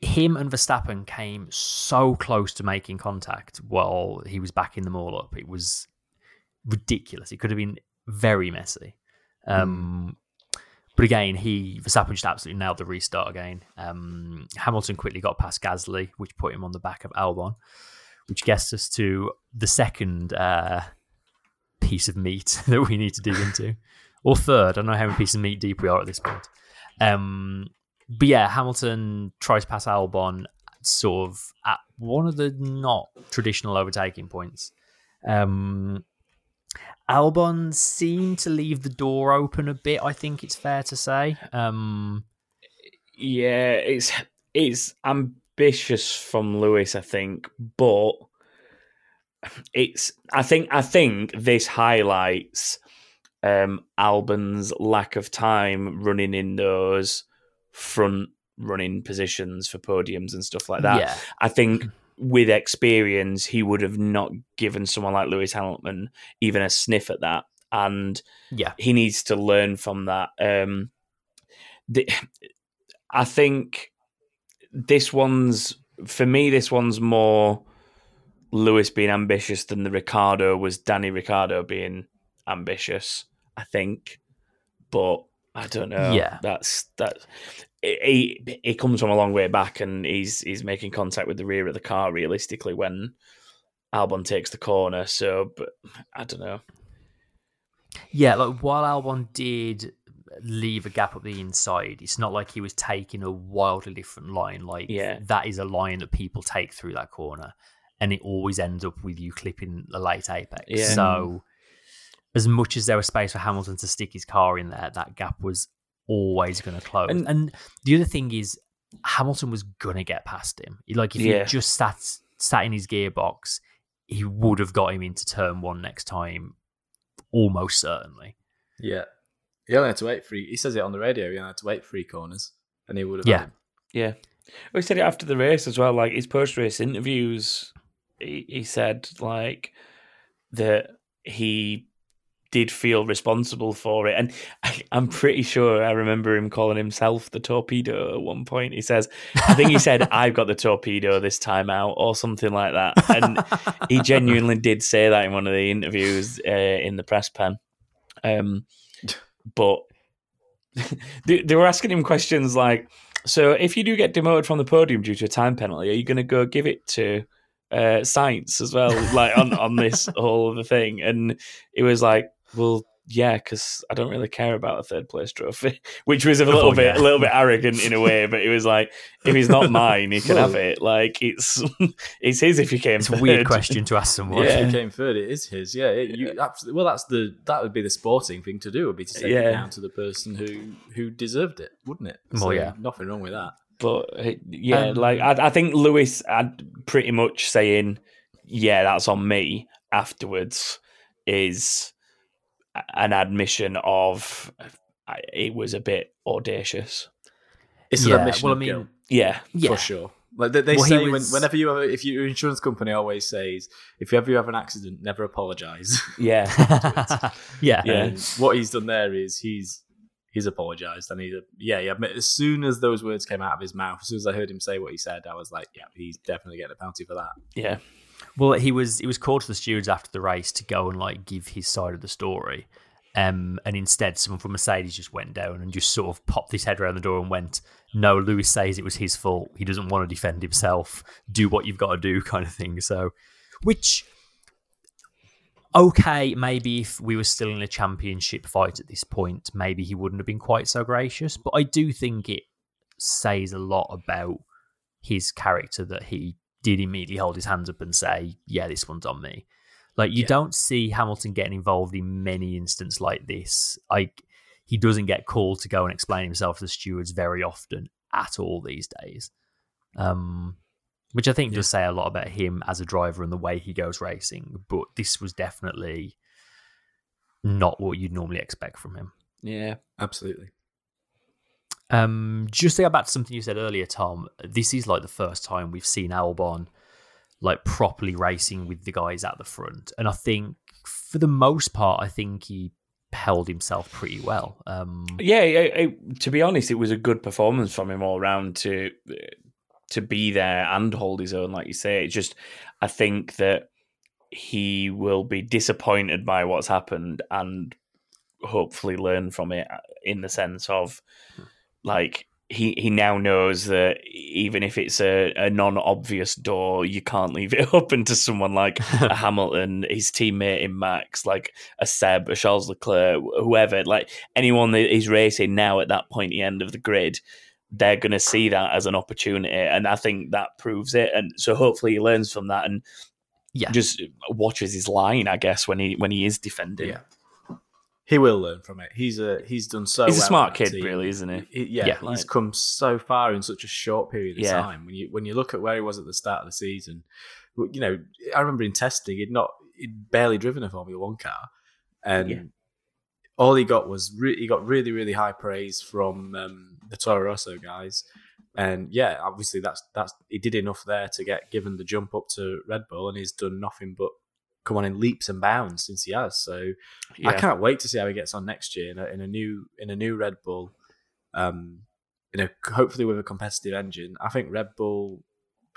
him, and Verstappen came so close to making contact while he was backing them all up. It was ridiculous. It could have been very messy. Um, But again, he Verstappen just absolutely nailed the restart again. Um, Hamilton quickly got past Gasly, which put him on the back of Albon, which gets us to the second uh, piece of meat that we need to dig into, or third. I don't know how many pieces of meat deep we are at this point. Um, but yeah, Hamilton tries to pass Albon sort of at one of the not traditional overtaking points. Um, Albon seemed to leave the door open a bit. I think it's fair to say. Um, Yeah, it's it's ambitious from Lewis, I think, but it's I think I think this highlights um, Albon's lack of time running in those front running positions for podiums and stuff like that. yeah, I think with experience, he would have not given someone like Lewis Hamilton even a sniff at that. And yeah, he needs to learn from that. Um, the, I think this one's for me. This one's more Lewis being ambitious than the Ricciardo was Danny Ricciardo being ambitious. I think, but I don't know. Yeah. that's that. He he comes from a long way back, and he's he's making contact with the rear of the car realistically when Albon takes the corner. So, but I don't know. yeah. Like while Albon did leave a gap up the inside, it's not like he was taking a wildly different line. Like Yeah. that is a line that people take through that corner, and it always ends up with you clipping the late apex. Yeah. So, as much as there was space for Hamilton to stick his car in there, that gap was always going to close. And- And, the other thing is, Hamilton was going to get past him. Like if Yeah. he just sat sat in his gearbox, he would have got him into turn one next time, almost certainly. Yeah. He only had to wait three. He says it on the radio. He only had to wait three corners, and he would have. Yeah. had him. Yeah. We said it after the race as well. Like his post race interviews, he, he said like that he did feel responsible for it. And I, I'm pretty sure I remember him calling himself the torpedo at one point. He says, I think he said, I've got the torpedo this time out or something like that. And he genuinely did say that in one of the interviews uh, in the press pen. Um, but they, they were asking him questions like, "So if you do get demoted from the podium due to a time penalty, are you going to go give it to uh, Sainz as well, like on on this whole other thing?" And it was like, "Well." Yeah, because I don't really care about a third place trophy, which was a little Oh, bit, yeah. a little bit arrogant in a way. But it was like, if he's not mine, he can Well- have it. Like it's, it's his if you came. It's a weird question to ask someone. If Yeah. he came third, it is his. Yeah, it, you absolutely. Well, that's the that would be the sporting thing to do. Would be to take Yeah. it down to the person who who deserved it, wouldn't it? Well, yeah. nothing wrong with that. But yeah, Um, like I, I think Lewis had pretty much saying, "Yeah, that's on me." Afterwards, is an admission of it was a bit audacious. It's an Yeah, admission well, I mean, guilt, Yeah, Yeah. for sure. Like they, they Well, say, was- when, whenever you have, a, if your insurance company always says, if you ever you have an accident, never apologize. yeah, yeah. Yeah. And what he's done there is he's he's apologized and he's yeah, he admit as soon as those words came out of his mouth, as soon as I heard him say what he said, I was like, yeah, he's definitely getting a penalty for that. yeah, Well, he was he was called to the stewards after the race to go and like give his side of the story. Um, and instead, someone from Mercedes just went down and just sort of popped his head around the door and went, "No, Lewis says it was his fault. He doesn't want to defend himself. Do what you've got to do," kind of thing. So, which okay, maybe if we were still in a championship fight at this point, maybe he wouldn't have been quite so gracious. But I do think it says a lot about his character that he did immediately hold his hands up and say, "Yeah, this one's on me." Like you Yeah. don't see Hamilton getting involved in many instances like this. Like he doesn't get called to go and explain himself to the stewards very often at all these days. Um, which I think does say a lot about him as a driver and the way he goes racing. But this was definitely not what you'd normally expect from him. yeah. Absolutely. Um, just to go back to something you said earlier, Tom. This is like the first time we've seen Albon like properly racing with the guys at the front, and I think for the most part, I think he held himself pretty well. Um, Yeah, it, it- to be honest, it was a good performance from him all round to to be there and hold his own, like you say. It's just, I think that he will be disappointed by what's happened and hopefully learn from it in the sense of like he he now knows that even if it's a, a non-obvious door you can't leave it open to someone like a hamilton his teammate in max like a seb a charles leclerc whoever like anyone that is racing now at that pointy end of the grid they're going to see that as an opportunity and i think that proves it and so hopefully he learns from that and Yeah. just watches his line i guess when he when he is defending Yeah. He will learn from it. He's a he's done so. he's a smart kid team. really isn't he He- yeah, Yeah, he's come so far in such a short period of Yeah. time. When you when you look at where he was at the start of the season, you know, I remember in testing, he'd not he'd barely driven a Formula One car, and Yeah. all he got was re- he got really really high praise from um, the Toro Rosso guys, and yeah, obviously that's that's he did enough there to get given the jump up to Red Bull, and he's done nothing but come on in leaps and bounds since he has. So I can't wait to see how he gets on next year in a, in a new in a new Red Bull. Um, you know, hopefully with a competitive engine. I think Red Bull.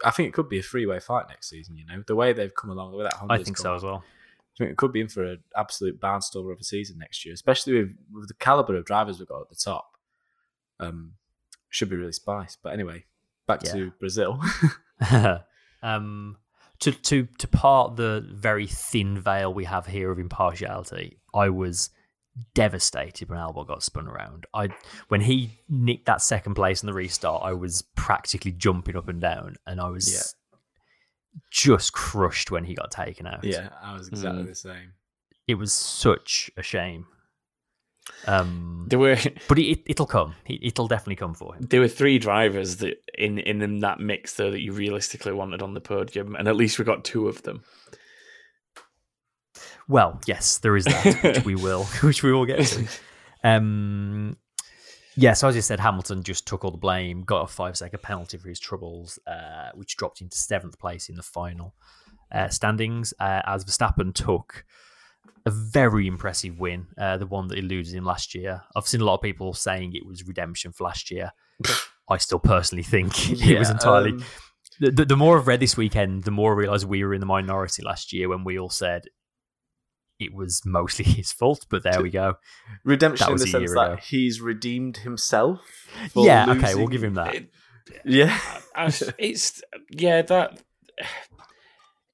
I think it could be a three-way fight next season. You know, the way they've come along, the way that Honda's I think so as well. I think it could be in for an absolute barnstormer of a season next year, especially with, with the caliber of drivers we've got at the top. Um, should be really spice. But anyway, back Yeah. to Brazil. um, to to to part the very thin veil we have here of impartiality, I was devastated when Albon got spun around. I when he nicked that second place in the restart, I was practically jumping up and down, and I was Yeah. just crushed when he got taken out. yeah, I was exactly Mm. the same. it was such a shame. Um, There were but it, it'll come. It, it'll definitely come for him. there were three drivers that in in that mix though that you realistically wanted on the podium, and at least we got two of them. Well, yes, there is that, which we will, which we will get to. Um, yeah, so as you said, Hamilton just took all the blame, got a five second penalty for his troubles, uh, which dropped him to seventh place in the final uh, standings. Uh, as Verstappen took a very impressive win, uh, the one that eluded him last year. I've seen a lot of people saying it was redemption for last year. I still personally think it was entirely. um, the, the, the more I've read this weekend, the more I realise we were in the minority last year when we all said it was mostly his fault. But there we go. redemption in the sense that ago. he's redeemed himself. for Yeah, okay, we'll give him that. It- Yeah, I- it's yeah that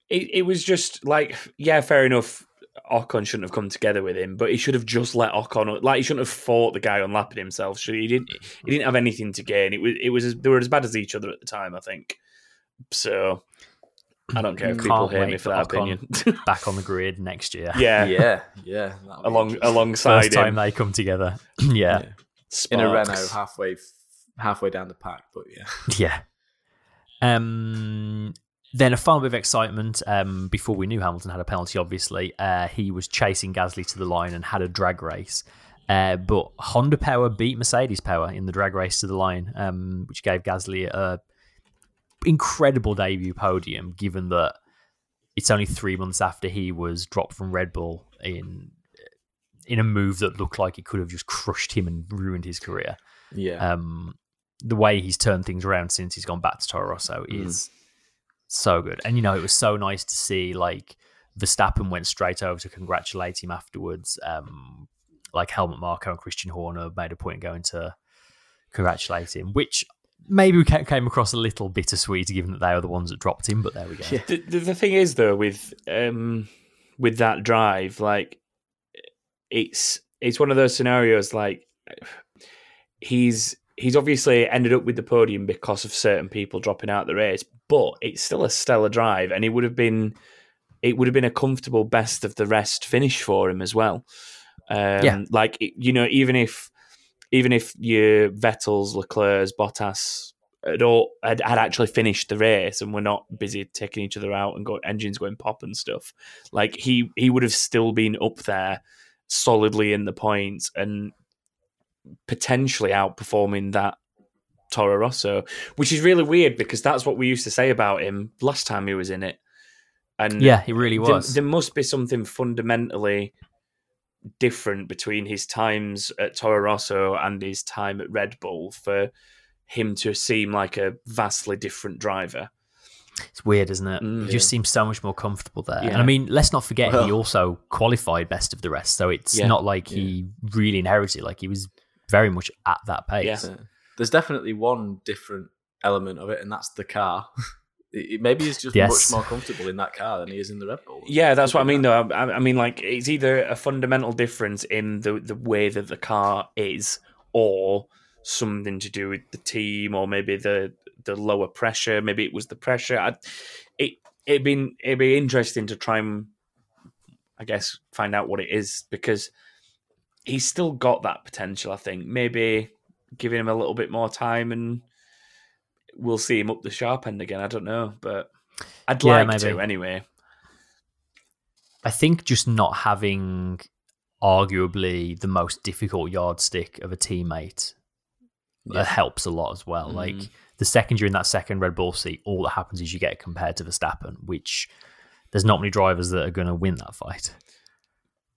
it, it was just like yeah fair enough Ocon shouldn't have come together with him but he should have just let Ocon like he shouldn't have fought the guy unlapping himself should he? he didn't he didn't have anything to gain it was it was as, they were as bad as each other at the time I think so I don't care if people Can't hear me for for that Ocon. opinion Back on the grid next year. yeah, yeah, yeah. along alongside First time him they come together. yeah. in a Sparks. Renault halfway halfway down the pack, but yeah. Yeah. Um, then a final bit of excitement um, before we knew Hamilton had a penalty, obviously. Uh, he was chasing Gasly to the line and had a drag race. Uh, but Honda Power beat Mercedes Power in the drag race to the line, um, which gave Gasly a incredible debut podium, given that it's only three months after he was dropped from Red Bull in in a move that looked like it could have just crushed him and ruined his career Yeah. um, the way he's turned things around since he's gone back to Toro Rosso is so good. And you know, it was so nice to see like Verstappen went straight over to congratulate him afterwards. Um, like Helmut Marko and Christian Horner made a point going to congratulate him, which maybe ca- came across a little bittersweet given that they were the ones that dropped him. But there we go. Yeah. the, the, the thing is though with um with that drive like it's it's one of those scenarios like he's he's obviously ended up with the podium because of certain people dropping out the race but it's still a stellar drive and it would have been it would have been a comfortable best of the rest finish for him as well um Yeah. like you know even if even if your Vettels, Leclerc's, Bottas had all had, had actually finished the race and were not busy taking each other out and got engines going pop and stuff, like he he would have still been up there solidly in the points and potentially outperforming that Toro Rosso, which is really weird because that's what we used to say about him last time he was in it. And Yeah, he really was. There, must be something fundamentally different between his times at Toro Rosso and his time at Red Bull for him to seem like a vastly different driver. It's weird, isn't it? Mm. he just seems so much more comfortable there. And I mean, let's not forget he also qualified best of the rest. So it's Yeah. not like he really inherited. Like he was very much at that pace. Yeah. There's definitely one different element of it, and that's the car. It- it- Maybe he's just Yes. much more comfortable in that car than he is in the Red Bull. Yeah, that's what I mean. that. Though I, I mean, like it's either a fundamental difference in the the way that the car is, or something to do with the team, or maybe the the lower pressure. Maybe it was the pressure. I, it it'd been it'd be interesting to try and, I guess, find out what it is because he's still got that potential. I think maybe giving him a little bit more time and we'll see him up the sharp end again. I don't know, but I'd Yeah, like to anyway. I think just not having arguably the most difficult yardstick of a teammate uh, that helps a lot as well. Mm-hmm. Like the second you're in that second Red Bull seat, all that happens is you get compared to Verstappen, which there's not many drivers that are going to win that fight.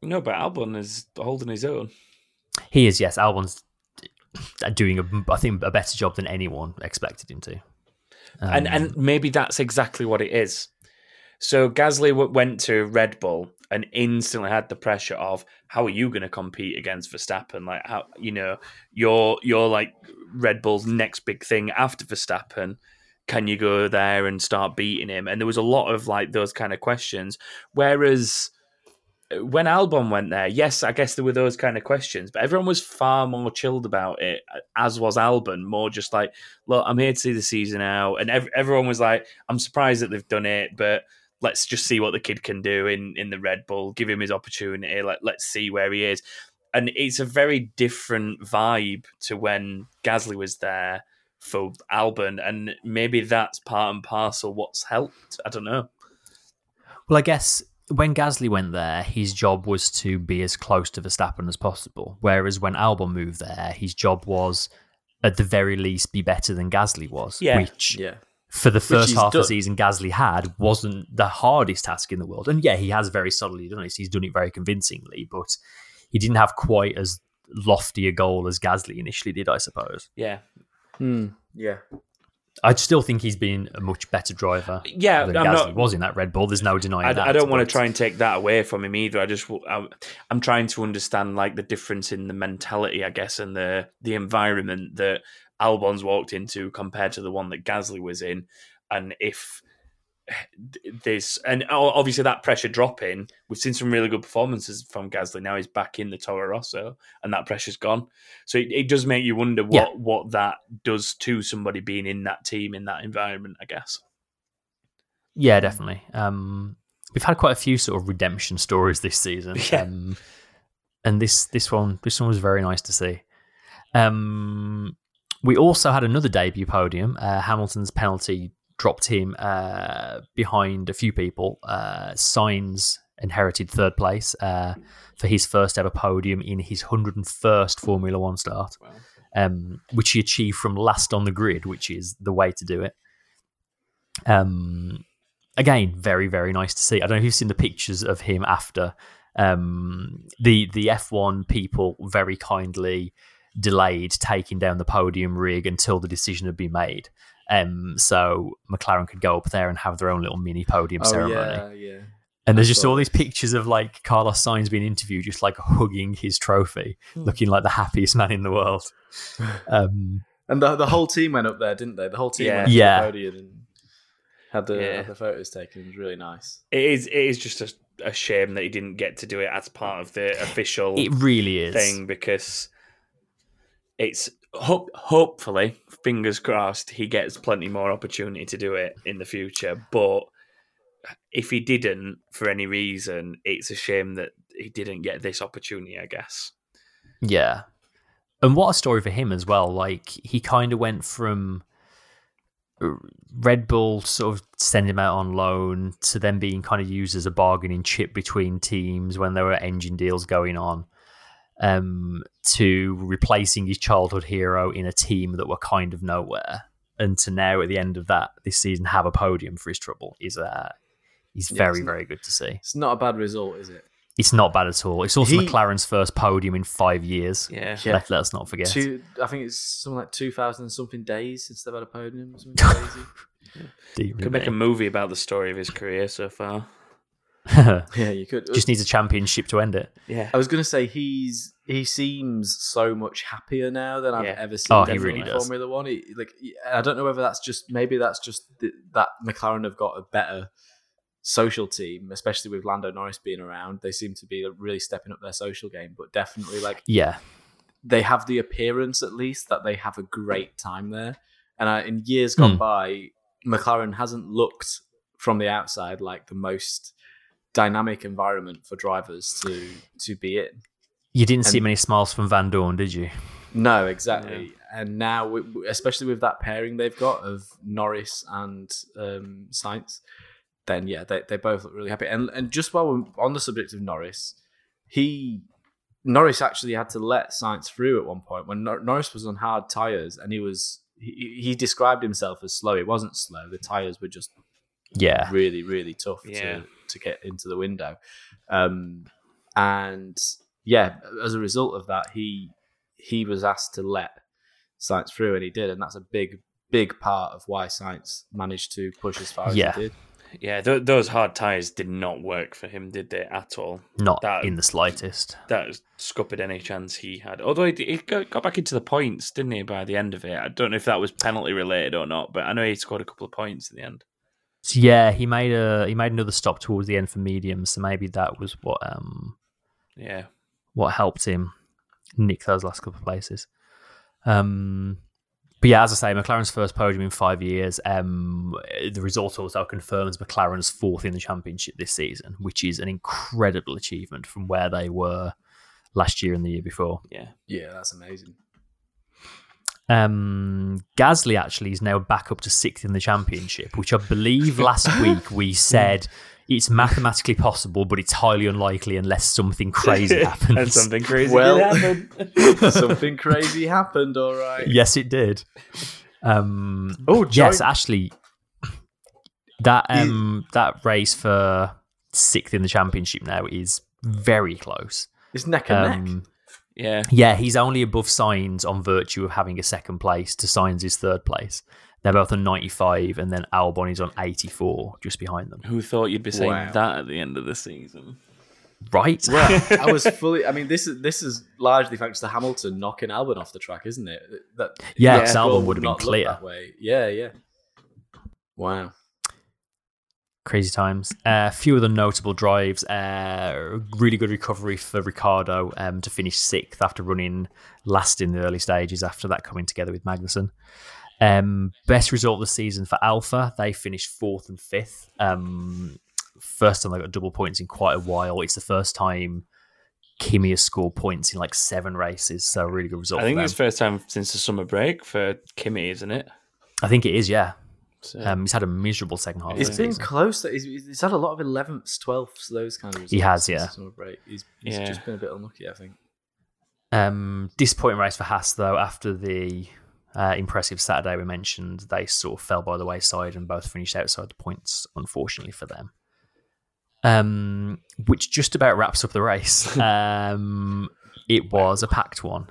No, but Albon is holding his own. He is, yes. Albon's doing, a, I think, a better job than anyone expected him to. and Um, and maybe that's exactly what it is. So Gasly w- went to Red Bull and instantly had the pressure of how are you going to compete against Verstappen? Like how you know you're you're like Red Bull's next big thing after Verstappen. Can you go there and start beating him? And there was a lot of like those kind of questions. Whereas when Albon went there, yes, I guess there were those kind of questions, but everyone was far more chilled about it, uh, as was Albon. More just like, look, I'm here to see the season out, and ev- everyone was like, I'm surprised that they've done it, but let's just see what the kid can do in in the Red Bull. Give him his opportunity. Let let's see where he is. And it's a very different vibe to when Gasly was there for Albon, and maybe that's part and parcel what's helped. I don't know. Well, I guess when Gasly went there, his job was to be as close to Verstappen as possible. Whereas when Albon moved there, his job was, at the very least, be better than Gasly was. Yeah. Which, Yeah. for the first he's half of the season, Gasly had wasn't the hardest task in the world. And yeah, he has very subtly done it. He's done it very convincingly, but he didn't have quite as lofty a goal as Gasly initially did, I suppose. Yeah, hmm. Yeah. I still think he's been a much better driver yeah. than I'm Gasly not. was in that Red Bull. There's no denying I, that. I don't want to try and take that away from him either. I just I'm, I'm trying to understand like the difference in the mentality, I guess, and the the environment that Albon's walked into compared to the one that Gasly was in, and if there's and obviously that pressure dropping. We've seen some really good performances from Gasly. Now he's back in the Toro Rosso, and that pressure's gone. So it, it does make you wonder what Yeah. what that does to somebody being in that team in that environment. I guess. Yeah, definitely. Um, we've had quite a few sort of redemption stories this season, Yeah. um, and this this one this one was very nice to see. Um, we also had another debut podium. Uh, Hamilton's penalty dropped him uh, behind a few people. Uh, Sainz inherited third place uh, for his first ever podium in his 101st Formula One start, um, which he achieved from last on the grid, which is the way to do it. Um, again, very very nice to see. I don't know if you've seen the pictures of him after. Um, the the F1 people very kindly delayed taking down the podium rig until the decision had been made. Um, so McLaren could go up there and have their own little mini podium Oh, ceremony. yeah, yeah. And there's just all these pictures of like Carlos Sainz being interviewed, just like hugging his trophy, Hmm. looking like the happiest man in the world. Um, And the the whole team went up there, didn't they? The whole team Yeah. went to Yeah. the podium and had the, Yeah. had the photos taken. It was really nice. It is. It is just a, a shame that he didn't get to do it as part of the official it really is. thing because it's hope. Hopefully, fingers crossed, he gets plenty more opportunity to do it in the future. But if he didn't, for any reason, it's a shame that he didn't get this opportunity. I guess. Yeah. And what a story for him as well. Like, he kind of went from Red Bull sort of sending him out on loan to then being kind of used as a bargaining chip between teams when there were engine deals going on, um, to replacing his childhood hero in a team that were kind of nowhere. And to now, at the end of that this season, have a podium for his trouble is uh, is Yeah, very, isn't very good to see. It's not a bad result, is it? It's not bad at all. It's also He- McLaren's first podium in five years. Yeah. Yeah. Let, let us not forget. Two, I think it's something like two thousand something days since they've had a podium. or Something crazy. Dear Could make a movie about the story of his career so far. yeah, you could. Just needs a championship to end it. Yeah. I was going to say he's he seems so much happier now than I've Yeah. ever seen. Oh, he really in does. Formula One. He, like I don't know whether that's just maybe that's just th- that McLaren have got a better social team, especially with Lando Norris being around. They seem to be really stepping up their social game, but definitely like Yeah. they have the appearance at least that they have a great time there. And I, in years gone Hmm. by, McLaren hasn't looked from the outside like the most dynamic environment for drivers to to be in. You didn't see many smiles from Vandoorne, did you? No, exactly. And now, w- w- especially with that pairing they've got of Norris and um, Sainz, then yeah, they, they both look really happy. And and just while we're on the subject of Norris, he Norris actually had to let Sainz through at one point when Nor- Norris was on hard tires and he was he, he described himself as slow. It wasn't slow. The tires were just Yeah. really really tough Yeah. to to get into the window. Um, and yeah, as a result of that, he he was asked to let Sainz through, and he did, and that's a big big part of why Sainz managed to push as far as Yeah. he did. Yeah, th- those hard tires did not work for him, did they at all? Not That- in the slightest. That scuppered any chance he had. Although he, he got, got back into the points, didn't he? By the end of it, I don't know if that was penalty related or not, but I know he scored a couple of points in the end. So yeah, he made a he made another stop towards the end for medium, so maybe that was what um Yeah, what helped him nick those last couple of places. Um, but yeah, as I say, McLaren's first podium in five years. Um, the result also confirms McLaren's fourth in the championship this season, which is an incredible achievement from where they were last year and the year before. yeah. Yeah, that's amazing. Um, Gasly actually is now back up to sixth in the championship, which I believe last week we said it's mathematically possible, but it's highly unlikely unless something crazy happens. and something crazy Well- did happen. Something crazy happened. All right. Yes, it did. Um, Oh, yes, joint- actually, that um that race for sixth in the championship now is very close. It's neck and neck. Yeah, yeah, he's only above Sainz on virtue of having a second place to Sainz' third place. They're both on 95, and then Albon is on 84, just behind them. who thought you'd be saying Wow. that at the end of the season? Right? Well, I was fully. I mean, this is this is largely thanks to Hamilton knocking Albon off the track, isn't it? That Yeah, that 'cause Albon would have been clear. that way. Yeah, yeah. Wow. Crazy times. A few of the notable drives. Uh, really good recovery for Ricciardo um, to finish sixth after running last in the early stages. After that, coming together with Magnussen. Um, best result of the season for Alfa. They finished fourth and fifth. Um, first time they got double points in quite a while. It's the first time Kimi has scored points in like seven races. So really good result. I think it's first time since the summer break for Kimi, isn't it? I think it is. Yeah. So, Um, he's had a miserable second half. of It's been season. close. He's, he's had a lot of 11ths, 12ths, those kind of results. He has, yeah. break. He's, he's Yeah. just been a bit unlucky, I think. Um, disappointing race for Haas though. After the uh, impressive Saturday we mentioned, they sort of fell by the wayside and both finished outside the points. Unfortunately for them. Um, which just about wraps up the race. Um, it was a packed one.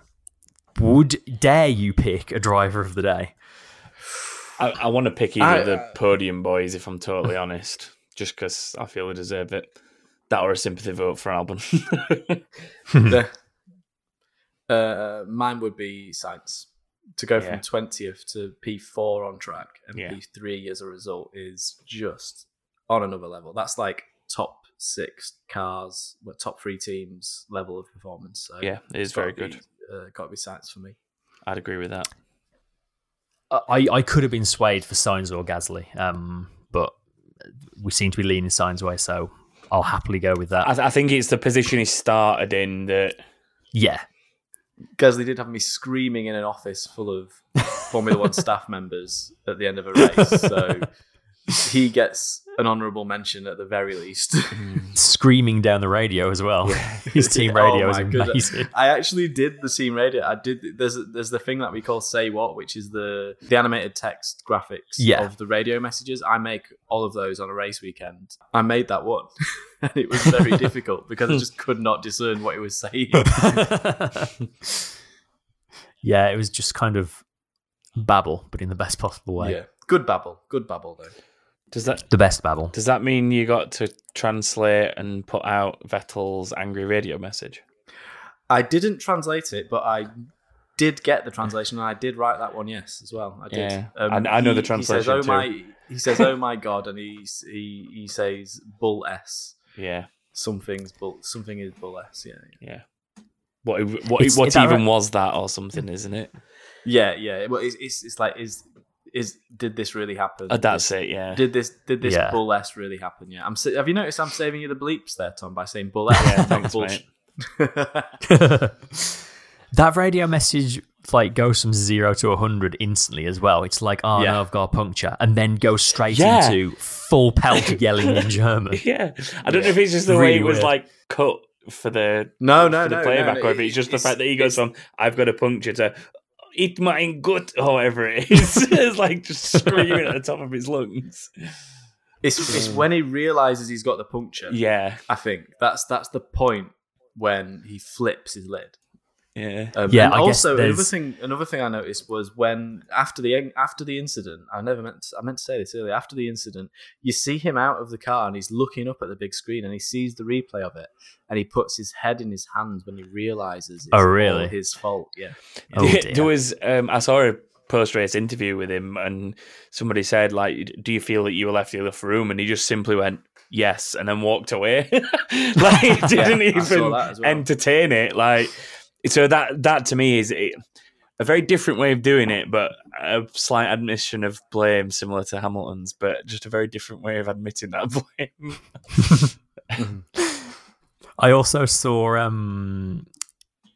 Would dare you pick a driver of the day? I, I want to pick either I- the uh, podium boys, if I'm totally honest, just because I feel they deserve it. That or a sympathy vote for Albon. The- uh, mine would be Sainz. To go Yeah. from 20th to P4 on track and Yeah. P3 as a result is just on another level. That's like top six cars, well, top three teams level of performance. So yeah, it is very be, good. Uh, got to be Sainz for me. I'd agree with that. I, I could have been swayed for Sainz or Gasly, um, but we seem to be leaning Sainz way, so I'll happily go with that. I, th- I think it's the position he started in that. yeah, Gasly did have me screaming in an office full of Formula One staff members at the end of a race. So he gets an honourable mention at the very least. screaming down the radio as well. His team oh radio Oh is my goodness. amazing. I actually did the team radio. I did. There's there's the thing that we call say what, which is the the animated text graphics Yeah. of the radio messages. I make all of those on a race weekend. I made that one, and it was very difficult because I just could not discern what it was saying. yeah, it was just kind of babble, but in the best possible way. yeah, good babble, good babble though. Does that The best babble. does that mean you got to translate and put out Vettel's angry radio message? I didn't translate it, but I did get the translation, and I did write that one. Yes, as well. I did. Yeah. Um, I- I know the translation. He says, translation "Oh too." my," he says, "Oh my god," and he he he says, "Bull s." Yeah, Something's bull. Something is bull s. Yeah, yeah, yeah. What it- what It's- what is even right? was that or something, isn't it? yeah. yeah. Well, it's, it's it's like is is did this really happen? Uh, that's Did- it. Yeah. Did this did this Yeah. bull s really happen? Yeah. I'm. sa- Have you noticed I'm saving you the bleeps there, Tom, by saying bull s? Yeah, not thanks, bullshit. that radio message like goes from zero to hundred instantly as well. It's like, oh Yeah. no, I've got a puncture, and then goes straight Yeah. into full pelt yelling in German. Yeah, I don't know if it's just the way Really it was weird. like cut for the No, no, for the no, playback no, of it. It's just the fact that he goes it's- from "I've got a puncture" to "Eat my gut" or whatever it is. it's like just screaming at the top of his lungs. It's it's mm. when he realizes he's got the puncture. Yeah, I think that's that's the point when he flips his lid. Yeah, Um, Yeah, and I guess also another thing. Another thing I noticed was when after the after the incident, I never meant to, I meant to say this earlier. After the incident, you see him out of the car and he's looking up at the big screen and he sees the replay of it and he puts his head in his hands when he realizes it's Oh, all really? his fault. Yeah, Oh, there was. Um, I saw a post race interview with him, and somebody said, "Like, do you feel that you were left in the room?" And he just simply went, "Yes," and then walked away. like, he didn't I saw even well. entertain it. Like, so that that to me is it, a very different way of doing it, but a slight admission of blame, similar to Hamilton's, but just a very different way of admitting that blame. I also saw um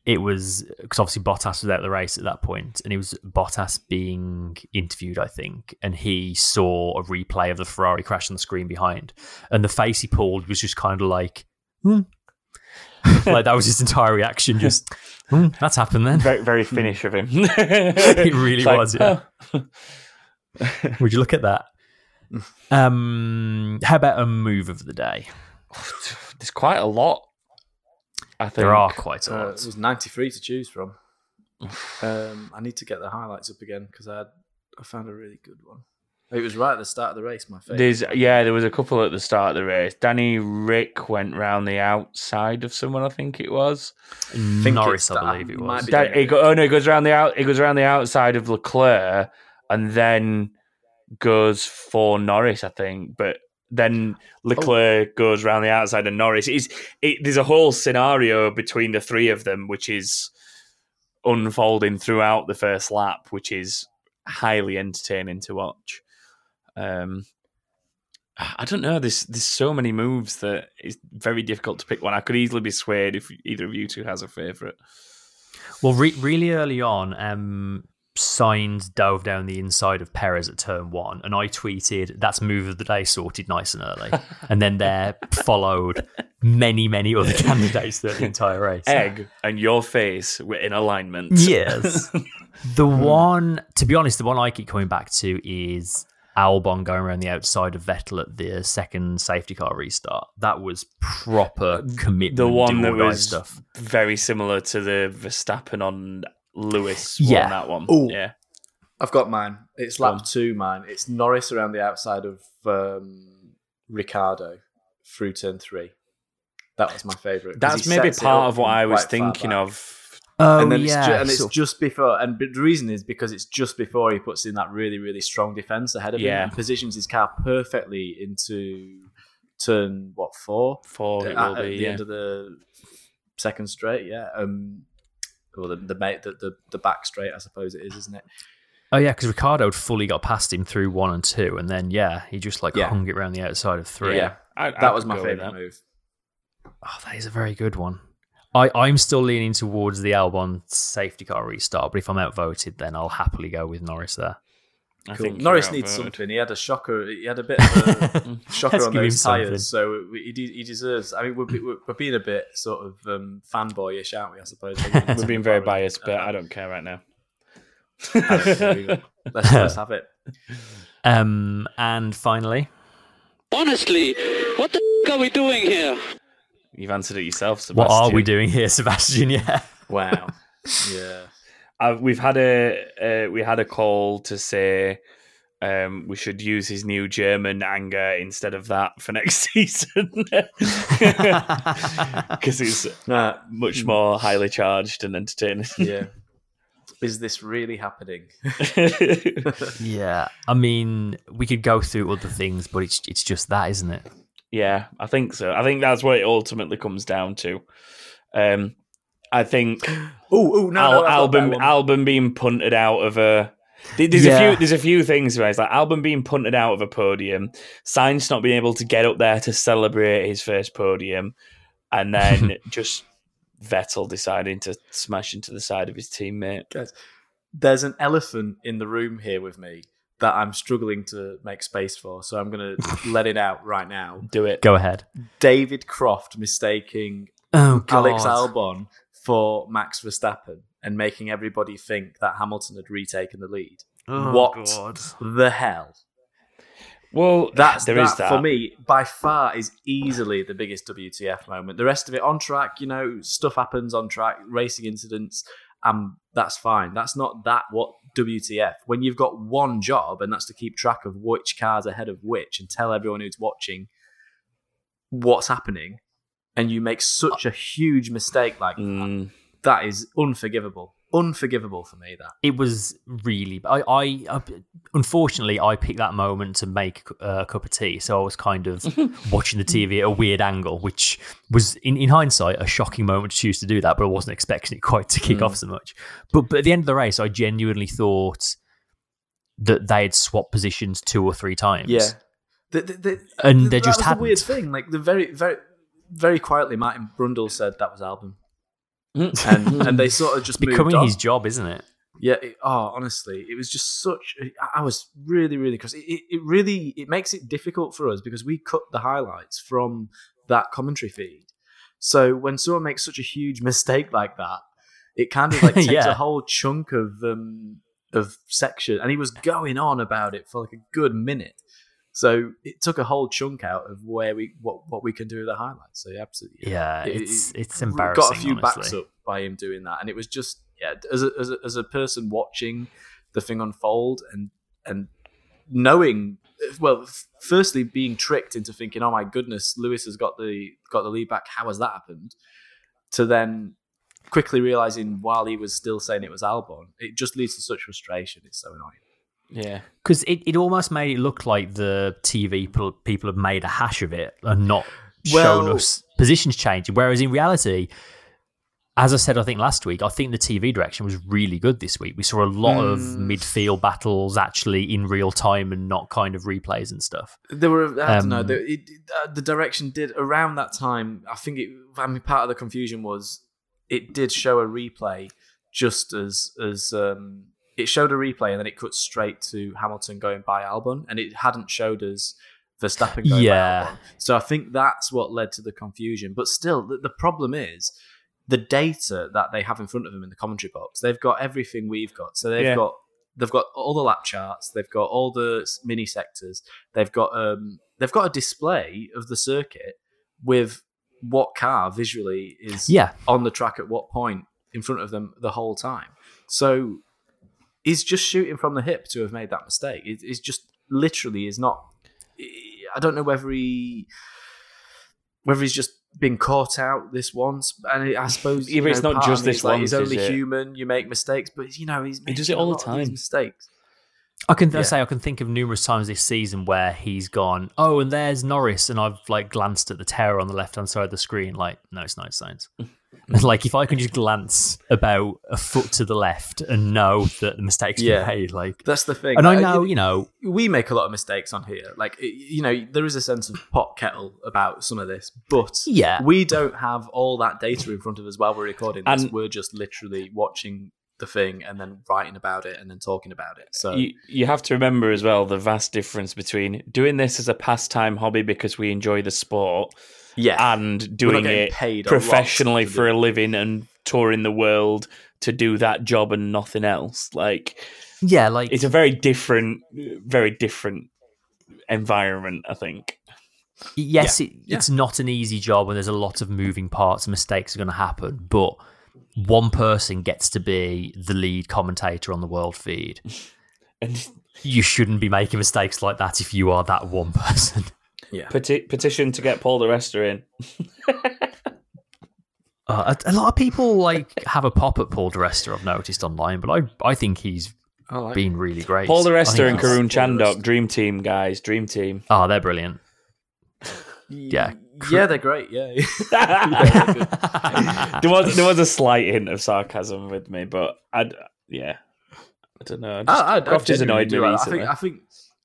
it was because obviously Bottas was out of the race at that point, and it was Bottas being interviewed, I think, and he saw a replay of the Ferrari crash on the screen behind, and the face he pulled was just kind of like, hmm. like that was his entire reaction. Just hmm, that's happened then. very very finish of him. It really It's like, was, yeah. "Oh." Would you look at that? Um, how about a move of the day? There's quite a lot. I think There are quite a uh, lot. it was ninety three to choose from. Um, I need to get the highlights up again because I had, I found a really good one. It was right at the start of the race. My favorite. There's yeah, there was a couple at the start of the race. Danny Rick went round the outside of someone, I think it was. think Norris, I believe it was. be Da- it go, oh no, it goes around the out. It goes around the outside of Leclerc, and then goes for Norris, I think. But then oh. Leclerc goes around the outside of Norris. It's, it, there's a whole scenario between the three of them, which is unfolding throughout the first lap, which is highly entertaining to watch. Um, I don't know. There's there's so many moves that it's very difficult to pick one. I could easily be swayed if either of you two has a favourite. Well, re- really early on, um, Sainz dove down the inside of Perez at turn one, and I tweeted, "That's move of the day sorted nice and early." and then there followed many, many other candidates throughout the entire race. Egg and your face were in alignment. Yes. the one, to be honest, the one I keep coming back to is Albon going around the outside of Vettel at the second safety car restart. That was proper commitment. the one that was stuff. very similar to the Verstappen on Lewis. Yeah. Yeah, that one. Ooh. Yeah, I've got mine. It's lap on. two. Mine. It's Norris around the outside of um, Ricciardo through turn three. That was my favourite. that's maybe part of what I was thinking of. Oh, and then yeah. it's, ju- and it's sort of- just before, and the reason is because it's just before he puts in that really, really strong defense ahead of him and positions his car perfectly into turn what four For it at, will at be. the Yeah. end of the second straight, yeah. Um, or the the, mate, the the the back straight, I suppose it is, isn't it? Oh yeah, because Ricciardo had fully got past him through one and two, and then yeah, he just like Yeah. hung it around the outside of three. Yeah, I- I that was my favorite move. Oh, that is a very good one. I, I'm still leaning towards the Albon safety car restart, but if I'm outvoted, then I'll happily go with Norris there. I Cool. think Norris needs outvoted. something. He had a shocker. He had a bit of a shocker on those tires, so he, de- he deserves. I mean, we're, we're, we're being a bit sort of um, fanboyish, aren't we? I suppose We're being very biased, but I don't care right now. let's, let's have it. Um, and finally, Honestly, what the f- are we doing here? You've answered it yourself, Sebastian. what are we doing here, Sebastian? Yeah. Wow. yeah. Uh, we've had a uh, we had a call to say um, we should use his new German anger instead of that for next season because it's Nah, much more highly charged and entertaining. yeah. Is this really happening? yeah. I mean, we could go through other things, but it's it's just that, isn't it? Yeah, I think so. I think that's what it ultimately comes down to. Um, I think Oh, oh no, Al- no, I've got a Albon Albon being punted out of a. There- There's Yeah. a few. There's a few things where it's like Albon being punted out of a podium, Sainz not being able to get up there to celebrate his first podium, and then just Vettel deciding to smash into the side of his teammate. Guys, there's an elephant in the room here with me that I'm struggling to make space for, so I'm going to let it out right now. Do it. Go ahead. David Croft mistaking Oh. Alex Albon for Max Verstappen and making everybody think that Hamilton had retaken the lead. Oh, what God. the hell? Well, That's there that, is that for me by far is easily the biggest WTF moment. The rest of it on track, you know, stuff happens on track, racing incidents, um, that's fine. That's not that what WTF. When you've got one job and that's to keep track of which cars ahead of which and tell everyone who's watching what's happening, and you make such a huge mistake like that, Mm, that is unforgivable. Unforgivable for me. That It was really. I, I, I unfortunately I picked that moment to make uh, a cup of tea, so I was kind of watching the TV at a weird angle, which was in, in hindsight a shocking moment to choose to do that, but I wasn't expecting it quite to kick off so much. But but at the end of the race, I genuinely thought that they had swapped positions two or three times. yeah, the, the, the, And th- they that just was the weird thing. Like the very very very quietly, Martin Brundle said that was Albon. Mm. and and they sort of just becoming his job, isn't it? Yeah. It, oh, honestly, it was just such. I- I was really, really because it, it, it really it makes it difficult for us because we cut the highlights from that commentary feed. So when someone makes such a huge mistake like that, it kind of like takes Yeah. a whole chunk of um of section, and he was going on about it for like a good minute. So it took a whole chunk out of where we what what we can do with the highlights. So yeah, absolutely, Yeah, It- it's it- it's embarrassing. Got a few backs up by him doing that, and it was just yeah. As a, as a as a person watching the thing unfold and and knowing, well, firstly being tricked into thinking, oh my goodness, Lewis has got the got the lead back. How has that happened? To then quickly realizing while he was still saying it was Albon, it just leads to such frustration. It's so annoying. Yeah. because it, it almost made it look like the TV people, people have made a hash of it and not shown us positions changing. Whereas in reality, as I said, I think last week, I think the TV direction was really good this week. We saw a lot of Hmm. midfield battles actually in real time and not kind of replays and stuff. There were I don't know. Um, The, it, uh, the direction did around that time. I think it. I mean, part of the confusion was it did show a replay just as as um, it showed a replay and then it cut straight to Hamilton going by Albon, and it hadn't showed us Verstappen going Yeah. by Albon. So I think that's what led to the confusion. But still, the, the problem is the data that they have in front of them in the commentary box. They've got everything we've got. So they've Yeah. got they've got all the lap charts. They've got all the mini sectors. They've got um they've got a display of the circuit with what car visually is Yeah. on the track at what point in front of them the whole time. So he's just shooting from the hip to have made that mistake. It, it's just literally is not. I don't know whether he whether he's just been caught out this once, and I suppose Yeah, but it's know, not just this is like, once, He's only it? human. You make mistakes, but you know he's He does it all the lot of these time. Mistakes. I can Yeah. say I can think of numerous times this season where he's gone, oh, and there's Norris, and I've like glanced at the terror on the left hand side of the screen, like, no, it's not Sainz. like if I can just glance about a foot to the left and know that the mistake's been Yeah. made, like, That's the thing. and I know, you know, we make a lot of mistakes on here. Like you know, there is a sense of pot kettle about some of this, but Yeah. we don't have all that data in front of us while we're recording this. And- we're just literally watching the thing and then writing about it and then talking about it. So You, you have to remember as well the vast difference between doing this as a pastime hobby because we enjoy the sport yeah, and doing it paid a professionally for a living and touring the world to do that job and nothing else. Like yeah, like it's a very different, very different environment. I think. yes, it, yeah. it's not an easy job, and there's a lot of moving parts, mistakes are going to happen, but one person gets to be the lead commentator on the world feed. And You shouldn't be making mistakes like that if you are that one person. Yeah. peti- petition to get Paul di Resta in. Uh, a, a lot of people like have a pop at Paul di Resta. I've noticed online, but I I think he's I like been really great. Paul the I Resta and Karun Chandhok, dream team guys, dream team. Oh, they're brilliant. Yeah. yeah, they're great. Yeah, there was there was a slight hint of sarcasm with me, but I yeah, I don't know. Just, I, I, I Croft has genuinely annoyed me. I- I recently. think I think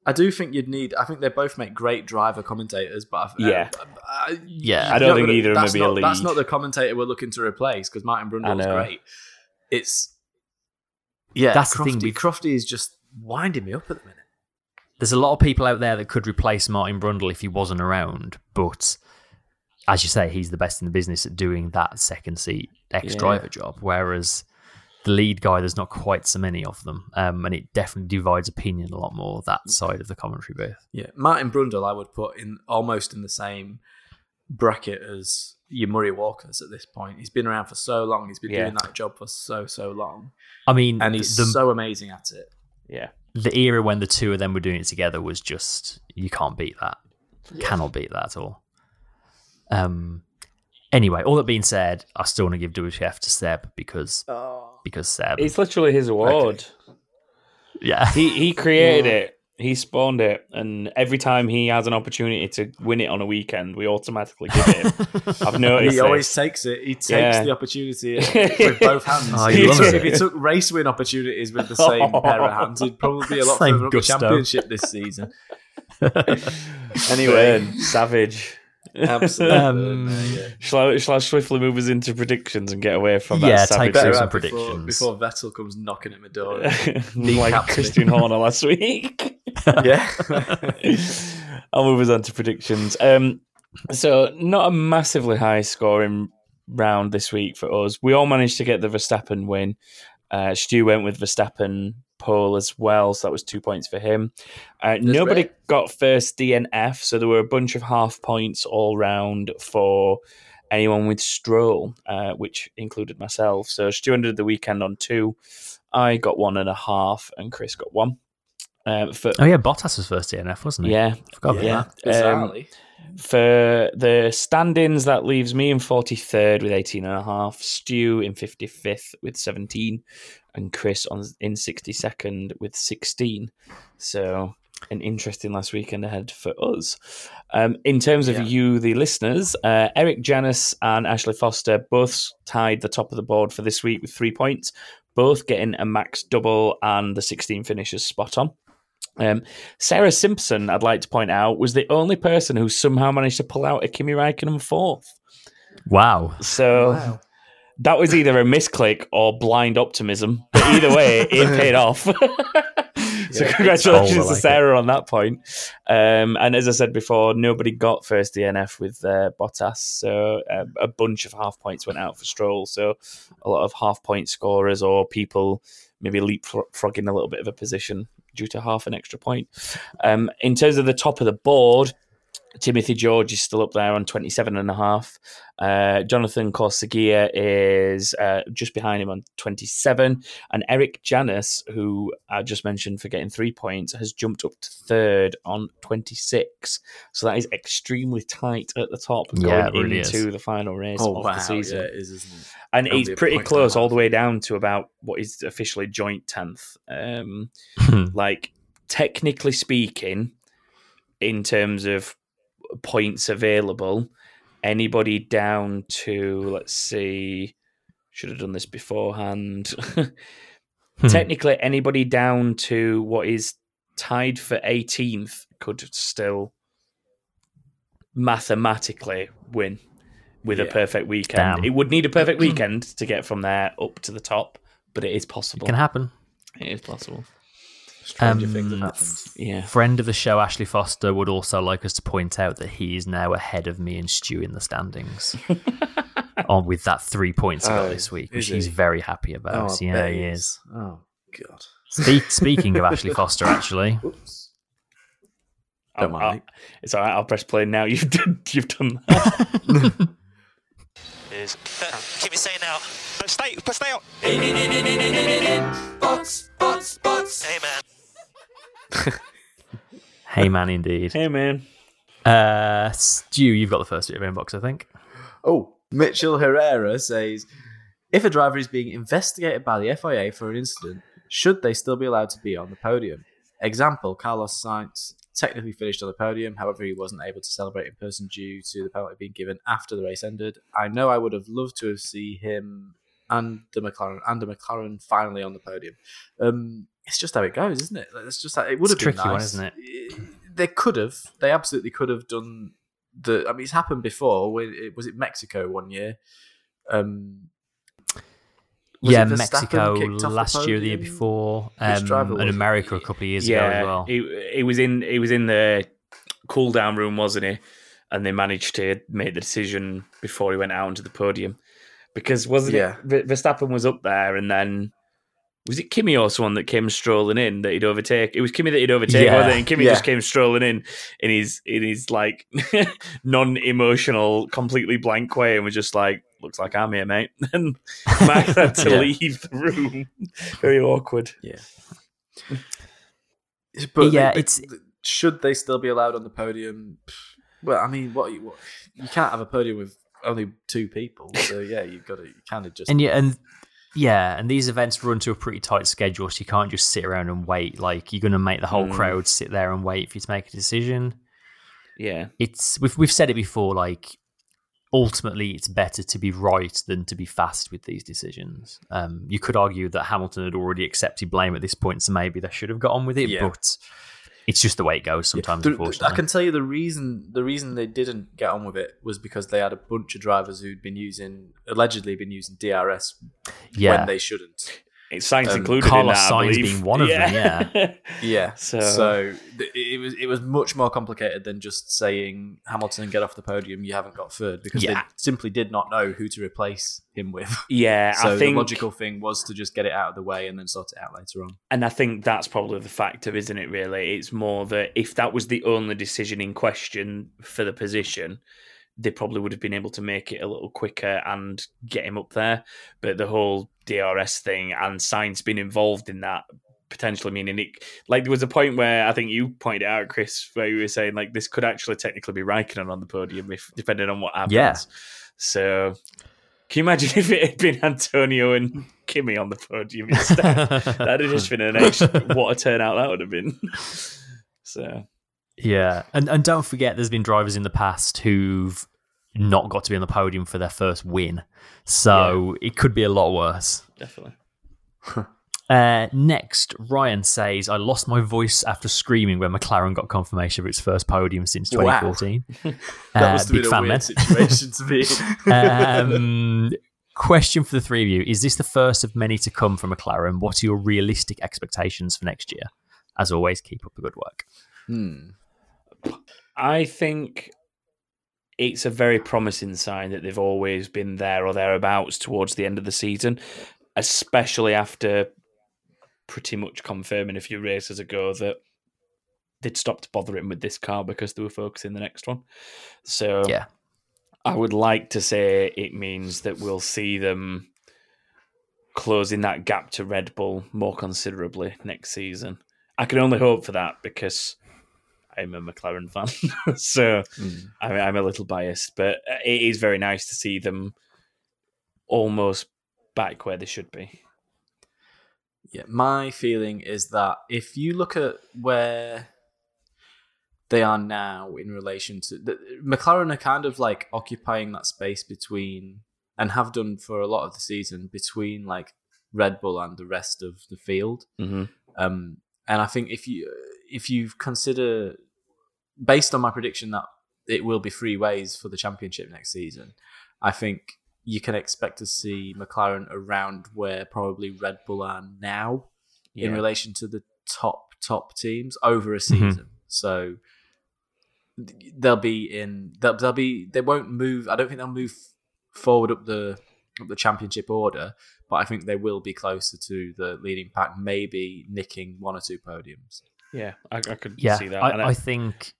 I do think you'd need. I think they both make great driver commentators, but I, Yeah. Uh, uh, I, Yeah. I don't think gonna- either of them that's would be a not, That's not the commentator we're looking to replace because Martin I Brundle's great. It's yeah. That's the thing, we- Crofty is just winding me up at the minute. There's a lot of people out there that could replace Martin Brundle if he wasn't around, but as you say, he's the best in the business at doing that second seat ex driver job. Whereas the lead guy, there's not quite so many of them, um, and it definitely divides opinion a lot more that side of the commentary booth. Yeah, Martin Brundle, I would put in almost in the same bracket as your Murray Walkers at this point. He's been around for so long. He's been Yeah. doing that job for so so long, I mean, and he's the, so amazing at it. Yeah. the era when the two of them were doing it together was just you can't beat that. Cannot beat that at all. Um. Anyway, all that being said, I still want to give WTF to Seb because because Seb, It's literally his award. yeah, He he created it. He spawned it, and every time he has an opportunity to win it on a weekend, we automatically give it. I've noticed. He always this. takes it. He takes Yeah. the opportunity with both hands. Oh, if, he he took, if he took race win opportunities with the same pair of hands, he'd probably be a lot Same further up the championship this season. anyway, Burn, savage. Absolutely. Um, yeah. Shall I, shall I swiftly move us into predictions and get away from that Yeah, take Better some out before, predictions. before Vettel comes knocking at my door. like Kneecaps me. Christian Horner last week. yeah. I'll move us on to predictions. Um, so not a massively high scoring round this week for us. We all managed to get the Verstappen win. Uh, Stu went with Verstappen pole as well, so that was two points for him. Uh, nobody great. got first DNF, so there were a bunch of half points all round for anyone with Stroll, uh, which included myself. So Stu ended the weekend on two. I got one and a half, and Chris got one. Um, for oh yeah, Bottas was first DNF, wasn't he? yeah, forgot about yeah. that. Um, for the standings, that leaves me in 43rd with 18 and a half, Stu in 55th with 17, and Chris on in 62nd with 16. So an interesting last weekend ahead for us. Um, in terms of Yeah. you, the listeners, uh, Eric Janis and Ashley Foster both tied the top of the board for this week with three points, both getting a max double and the 16 finishes spot on. Um, Sarah Simpson, I'd like to point out, was the only person who somehow managed to pull out a Kimi Raikkonen fourth. Wow. So that was either a misclick or blind optimism. But either way, it paid off. so Oh, congratulations I to like it. Sarah on that point. Um, and as I said before, nobody got first DNF with uh, Bottas. So uh, a bunch of half points went out for Stroll. So a lot of half point scorers or people maybe leapfrogging a little bit of a position due to half an extra point. Um, in terms of the top of the board, Timothy George is still up there on 27 and a half. Uh, Jonathan Corsagia is uh, just behind him on 27. And Eric Janis, who I just mentioned for getting three points, has jumped up to third on 26. So that is extremely tight at the top Yeah, it going really into is. the final race Oh of wow, the season. yeah, it is, isn't it? And Only it's a pretty point close all the way down to about what is officially joint 10th. Um, like technically speaking, in terms of points available, anybody down to let's see, should have done this beforehand. Hmm. technically, anybody down to what is tied for 18th could still mathematically win with a perfect weekend. Damn. It would need a perfect weekend to get from there up to the top, but it is possible. It can happen. It is possible. Stranger Um, things have happened. Yeah. Friend of the show, Ashley Foster, would also like us to point out that he is now ahead of me and Stu in the standings. on with that three points he got Oh, this week, is which he's very happy about. Oh, I yeah, he is. Oh god. Speak, speaking of Ashley Foster, actually, Oops. I'll, Don't mind. I'll- it's all right. I'll press play now. You've done. You've done that. is. keep it saying now. But stay, but stay out. Hey man. hey man, indeed. hey man. Uh, Stu, you've got the first bit of inbox, I think. Oh, Mitchell Herrera says if a driver is being investigated by the FIA for an incident, should they still be allowed to be on the podium? Example: Carlos Sainz technically finished on the podium, however, he wasn't able to celebrate in person due to the penalty being given after the race ended. I know I would have loved to have seen him and the McLaren and the McLaren finally on the podium. Um, it's just how it goes, isn't it? Like, It's just that it would have been tricky one, nice. isn't it? They could have. They absolutely could have done the. I mean, it's happened before. When it, was it Mexico one year? Um, was yeah, it Mexico last year, the year before, um, and was? America a couple of years ago as well. He, he was in. He was in the cool down room, wasn't he? and they managed to make the decision before he went out onto the podium. Because wasn't Yeah. it Verstappen was up there, and then was it Kimi or someone that came strolling in that he'd overtake? It was Kimi that he'd overtake, Yeah, wasn't it? And Kimi yeah. just came strolling in in his in his like non-emotional, completely blank way, and was just like, "Looks like I'm here, mate." And Max had to Yeah. leave the room. Very awkward. Yeah. But Yeah, they- it's- should they still be allowed on the podium? Well, I mean, what you, what, you can't have a podium with only two people, so yeah, you've got to you kind of just and yeah, and yeah, and these events run to a pretty tight schedule, so you can't just sit around and wait. Like you're going to make the whole Mm. crowd sit there and wait for you to make a decision. Yeah, It's we've we've said it before. Like ultimately, it's better to be right than to be fast with these decisions. Um, you could argue that Hamilton had already accepted blame at this point, so maybe they should have got on with it. Yeah. But it's just the way it goes sometimes. The- unfortunately, I can tell you the reason the reason they didn't get on with it was because they had a bunch of drivers who'd been using allegedly been using DRS yeah. when they shouldn't. It's Sainz Um, included Carlos in that. Sainz believe. being one of them, yeah. Yeah, So- so, th- it was it was much more complicated than just saying Hamilton get off the podium. You haven't got third because Yeah. they simply did not know who to replace him with. yeah, so I think the logical thing was to just get it out of the way and then sort it out later on. And I think that's probably the factor, isn't it, really? It's more that if that was the only decision in question for the position, they probably would have been able to make it a little quicker and get him up there. But the whole DRS thing and Sainz being involved in that potentially meaning it like there was a point where I think you pointed out, Chris, where you were saying like this could actually technically be Raikkonen on the podium if depending on what happens. Yeah. So can you imagine if it had been Antonio and Kimi on the podium instead? That'd have just been an extra. what a turnout that would have been. So Yeah, and and don't forget, there's been drivers in the past who've not got to be on the podium for their first win, so it could be a lot worse. definitely. Uh, next, Ryan says, "I lost my voice after screaming when McLaren got confirmation of its first podium since Wow. 2014." That Uh, must big been a fan, weird situation to be um, question for the three of you: Is this the first of many to come from McLaren? What are your realistic expectations for next year? As always, keep up the good work. Hmm. I think it's a very promising sign that they've always been there or thereabouts towards the end of the season, especially after pretty much confirming a few races ago that they'd stopped bothering with this car because they were focusing the next one. So Yeah. I would like to say it means that we'll see them closing that gap to Red Bull more considerably next season. I can only hope for that because I'm a McLaren fan, so I'm, I'm a little biased. But it is very nice to see them almost back where they should be. Yeah, my feeling is that if you look at where they are now in relation to the, McLaren, are kind of like occupying that space between, and have done for a lot of the season between like Red Bull and the rest of the field. Mm-hmm. Um, and I think if you if you consider, based on my prediction that it will be three ways for the championship next season, I think you can expect to see McLaren around where probably Red Bull are now in relation to the top top teams over a Mhm. season. So they'll be in they'll, they'll be they won't move. I don't think they'll move forward up the up the championship order, but I think they will be closer to the leading pack, maybe nicking one or two podiums. Yeah, I, I could Yeah, see that. And I, I think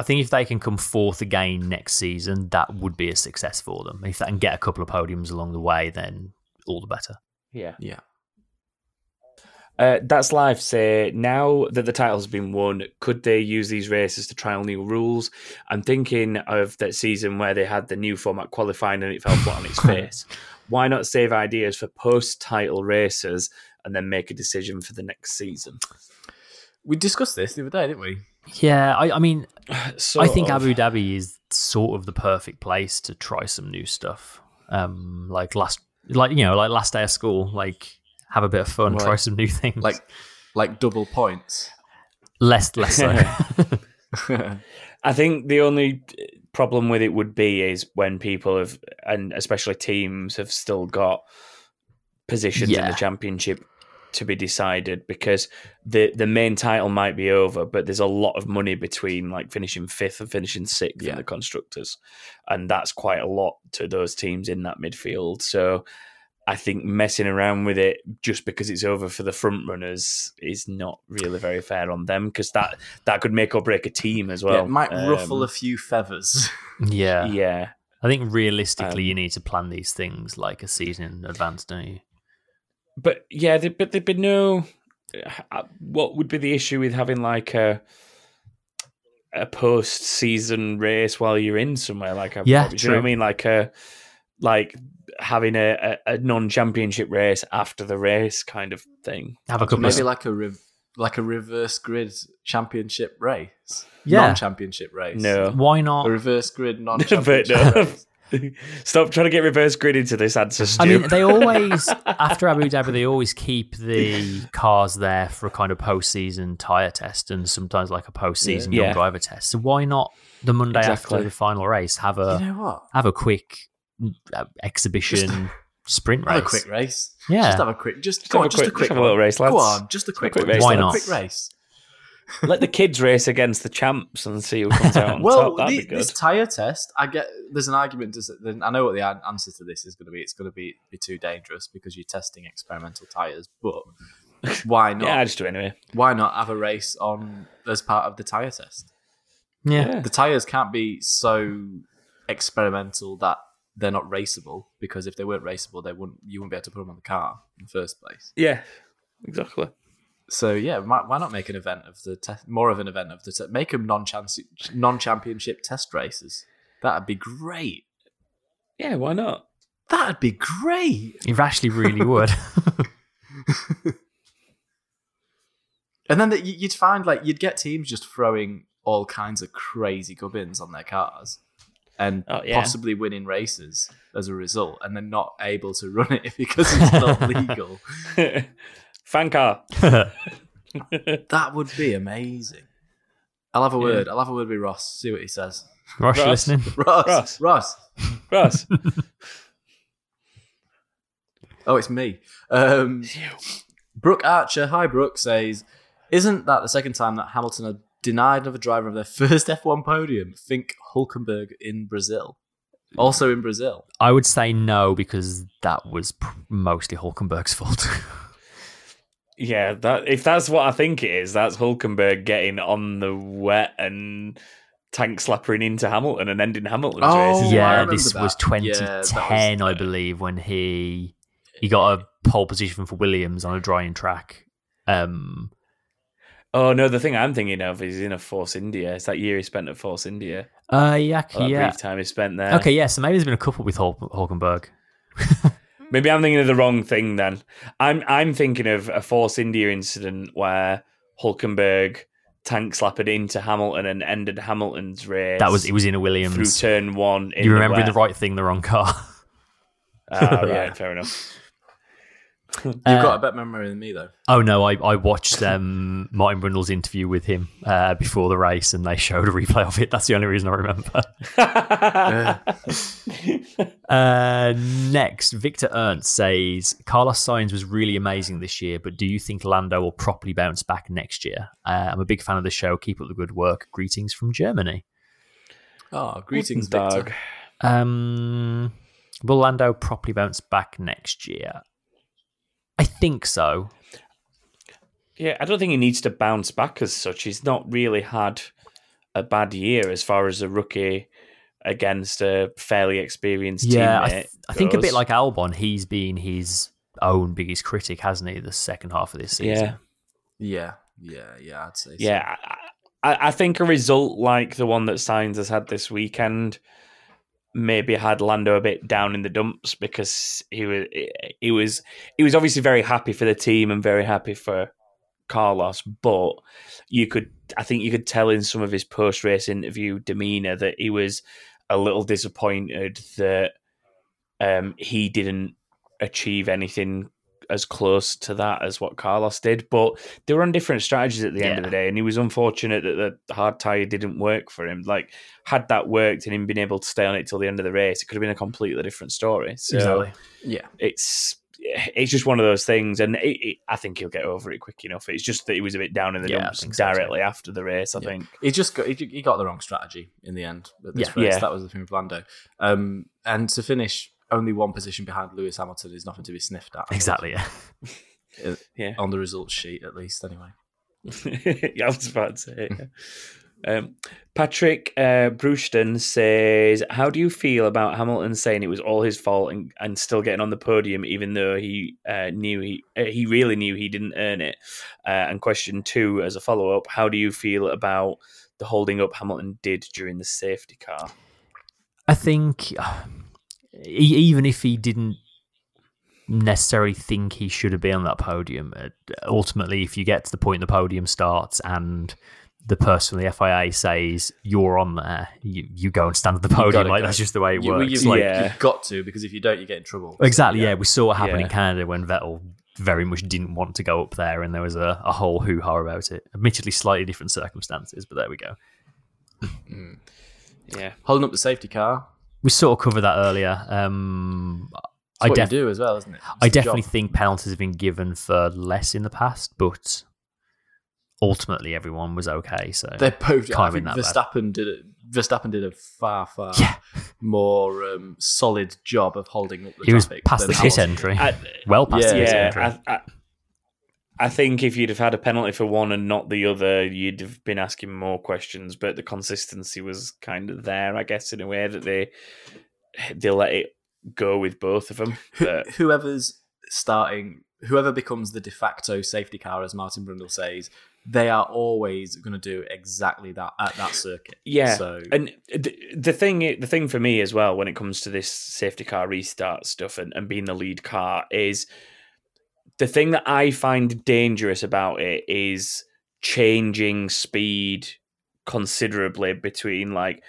I think if they can come fourth again next season, that would be a success for them. If they can get a couple of podiums along the way, then all the better. yeah. Yeah. Uh, that's live. Say now that the title's been won, could they use these races to trial new rules? I'm thinking of that season where they had the new format qualifying and it fell flat on its face. Why not save ideas for post-title races and then make a decision for the next season? We discussed this the other day, didn't we? Yeah, I, I mean, So I think Abu Dhabi is sort of the perfect place to try some new stuff. Um, like last, like you know, like last day of school, like have a bit of fun, Right. try some new things. Like like double points. less, less so. I think the only problem with it would be is when people have, and especially teams, have still got positions in the championship to be decided because the the main title might be over, but there's a lot of money between like finishing fifth and finishing sixth Yeah. in the constructors, and that's quite a lot to those teams in that midfield. So. I think messing around with it just because it's over for the front runners is not really very fair on them because that that could make or break a team as well. yeah, it might ruffle Um, a few feathers. Yeah. yeah, I think realistically, Um, you need to plan these things like a season in advance, don't you? But yeah, there, but there'd be no. uh, What would be the issue with having like a a post season race while you're in somewhere like a Yeah, do you know what I mean like a like having a, a, a non championship race after the race kind of thing. Have a couple of Maybe like a rev- like a reverse grid championship race. Yeah. non-championship race. No, Why not? a reverse grid non-championship no. race. Stop trying to get reverse grid into this answer, Stu. I mean, they always after Abu Dhabi, they always keep the cars there for a kind of post-season tire test and sometimes like a post-season Yeah. young driver test. So why not the Monday Exactly. after the final race have a You know what? have a quick uh, exhibition sprint race? Have a quick race. Yeah. Just have a quick. Just, Just go have on, a just a quick- quick. just have a little race, lads. Go on, just a quick, quick race, Just Why a not? quick race. Let the kids race against the champs and see who comes out on Well, top. That'd the- this tire test, I get. There's an argument. To, s- then I know what the answer to this is going to be. It's going to be be too dangerous because you're testing experimental tires. But why not? yeah, I just do it anyway. Why not have a race on as part of the tire test? Yeah. The tires can't be so experimental that they're not raceable. Because if they weren't raceable, they wouldn't. You wouldn't be able to put them on the car in the first place. Yeah, exactly. So yeah, why, why not make an event of the te- more of an event of the te- make them non non championship test races? That'd be great. Yeah, why not? That'd be great. You actually really would. And then the, you- you'd find like you'd get teams just throwing all kinds of crazy gubbins on their cars and Oh, yeah. possibly winning races as a result, and then not able to run it because it's not legal. Fan car. That would be amazing. I'll have a word. I'll have a word with Ross. See what he says. Ross, Ross. listening? Ross. Ross. Ross. Ross. Oh, it's me. Um, Brooke Archer, hi Brooke, says, Isn't that the second time that Hamilton had denied another driver of their first F1 podium? Think Hulkenberg in Brazil. Also in Brazil. I would say no because that was pr- mostly Hulkenberg's fault. Yeah, that if that's what I think it is, that's Hulkenberg getting on the wet and tank slapping into Hamilton and ending Hamilton's Oh, race. Yeah, this that. was Yeah, was- 2010, I believe, when he he got a pole position for Williams on a drying track. Um, Oh no, the thing I'm thinking of is in a Force India. It's that year he spent at Force India. uh, yeah, Or that yeah. brief time he spent there. Okay, yeah. So maybe there's been a couple with Hul- Hulkenberg. Maybe I'm thinking of the wrong thing then. I'm I'm thinking of a Force India incident where Hulkenberg tank slapped into Hamilton and ended Hamilton's race. That was it. Was in a Williams through turn one. In You remembering the wet. right thing, the wrong car. Oh yeah, fair enough. You've Uh, got a better memory than me, though. Oh no, I, I watched um, Martin Brundle's interview with him uh, before the race, and they showed a replay of it. That's the only reason I remember. Uh, next, Victor Ernst says Carlos Sainz was really amazing this year, but do you think Lando will properly bounce back next year? Uh, I'm a big fan of the show. Keep up the good work. Greetings from Germany. Oh, greetings, dog. Victor. Um, will Lando properly bounce back next year? I think so. Yeah, I don't think he needs to bounce back as such. He's not really had a bad year as far as a rookie against a fairly experienced Yeah, I, th- I think a bit like Albon, he's been his own biggest critic, hasn't he? The second half of this season. yeah, Yeah, yeah, yeah. I'd say. so. yeah. I, I I think a result like the one that Sainz has had this weekend maybe had Lando a bit down in the dumps because he was he was he was obviously very happy for the team and very happy for Carlos, but you could I think you could tell in some of his post race interview demeanor that he was a little disappointed that um, he didn't achieve anything as close to that as what Carlos did. But they were on different strategies at the end of the day, and he was unfortunate that the hard tire didn't work for him. Like, had that worked and him been able to stay on it till the end of the race, it could have been a completely different story. So Exactly. yeah. it's it's just one of those things, and it, it, I think he'll get over it quick enough. It's just that he was a bit down in the Yeah, dumps think so directly after the race. I think. He just got he, he got the wrong strategy in the end. At this Yeah. race. Yeah. that was the thing with Lando. Um, and to finish only one position behind Lewis Hamilton is nothing to be sniffed at. Exactly. Yeah. Uh, Yeah. on the results sheet at least. Anyway, yeah, I was about to say. yeah. Um, Patrick uh, Brewston says, "How do you feel about Hamilton saying it was all his fault and, and still getting on the podium, even though he uh, knew he uh, he really knew he didn't earn it?" Uh, and question two, as a follow up, how do you feel about the holding up Hamilton did during the safety car? I think even if he didn't necessarily think he should have been on that podium, uh, ultimately, if you get to the point the podium starts and the person from the FIA says you're on there, you, you go and stand at the podium. Like go. that's just the way it you, works. you've, like, Yeah. you've got to because if you don't, you get in trouble. Exactly. Yeah. we saw what happened in Canada when Vettel very much didn't want to go up there, and there was a, a whole hoo ha about it. Admittedly, slightly different circumstances, but there we go. Yeah, Holding up the safety car. We sort of covered that earlier. Um, It's I what def- you do as well, isn't it? It's I definitely job. think penalties have been given for less in the past, but ultimately everyone was okay. So they're both. I Can't think win that bad. Verstappen did it. Verstappen did a far, far Yeah. more um, solid job of holding up the he was past the than pit entry, I- well past Yeah. the pit yeah. entry. I, I, I think if you'd have had a penalty for one and not the other, you'd have been asking more questions. But the consistency was kind of there, I guess, in a way that they they let it go with both of them. But whoever's starting, whoever becomes the de facto safety car, as Martin Brundle says, they are always going to do exactly that at that circuit. yeah, So and the, the thing the thing for me as well when it comes to this safety car restart stuff and, and being the lead car is the thing that I find dangerous about it is changing speed considerably between like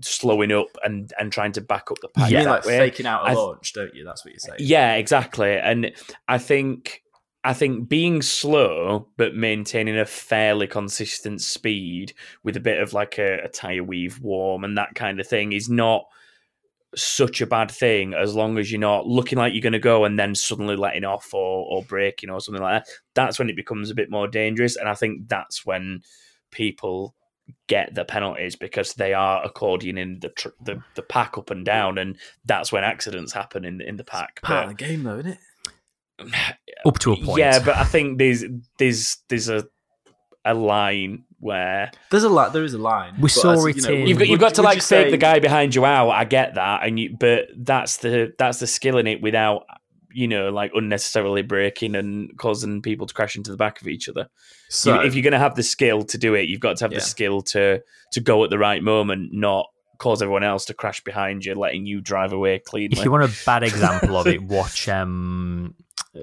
slowing up and and trying to back up the pack you mean like way. faking out a I launch, don't you? That's what you're saying. Yeah, exactly. And I think I think being slow but maintaining a fairly consistent speed with a bit of like a, a tire weave warm and that kind of thing is not such a bad thing as long as you're not looking like you're going to go and then suddenly letting off or, or braking or something like that. That's when it becomes a bit more dangerous. And I think that's when people get the penalties because they are accordioning the tr- the, the pack up and down, and that's when accidents happen in in the pack. Part But- of the game, though, isn't it? Up to a point. yeah, but I think there's there's there's a a line where There's a lot. There is a line. We But saw as, it you know, in- you've got you've would- got to like you fake say- the guy behind you out. I get that, and you but that's the that's the skill in it without you know like unnecessarily breaking and causing people to crash into the back of each other. So, You- if you're going to have the skill to do it, you've got to have Yeah. the skill to to go at the right moment, not cause everyone else to crash behind you, letting you drive away cleanly. If you want a bad example of it, watch um,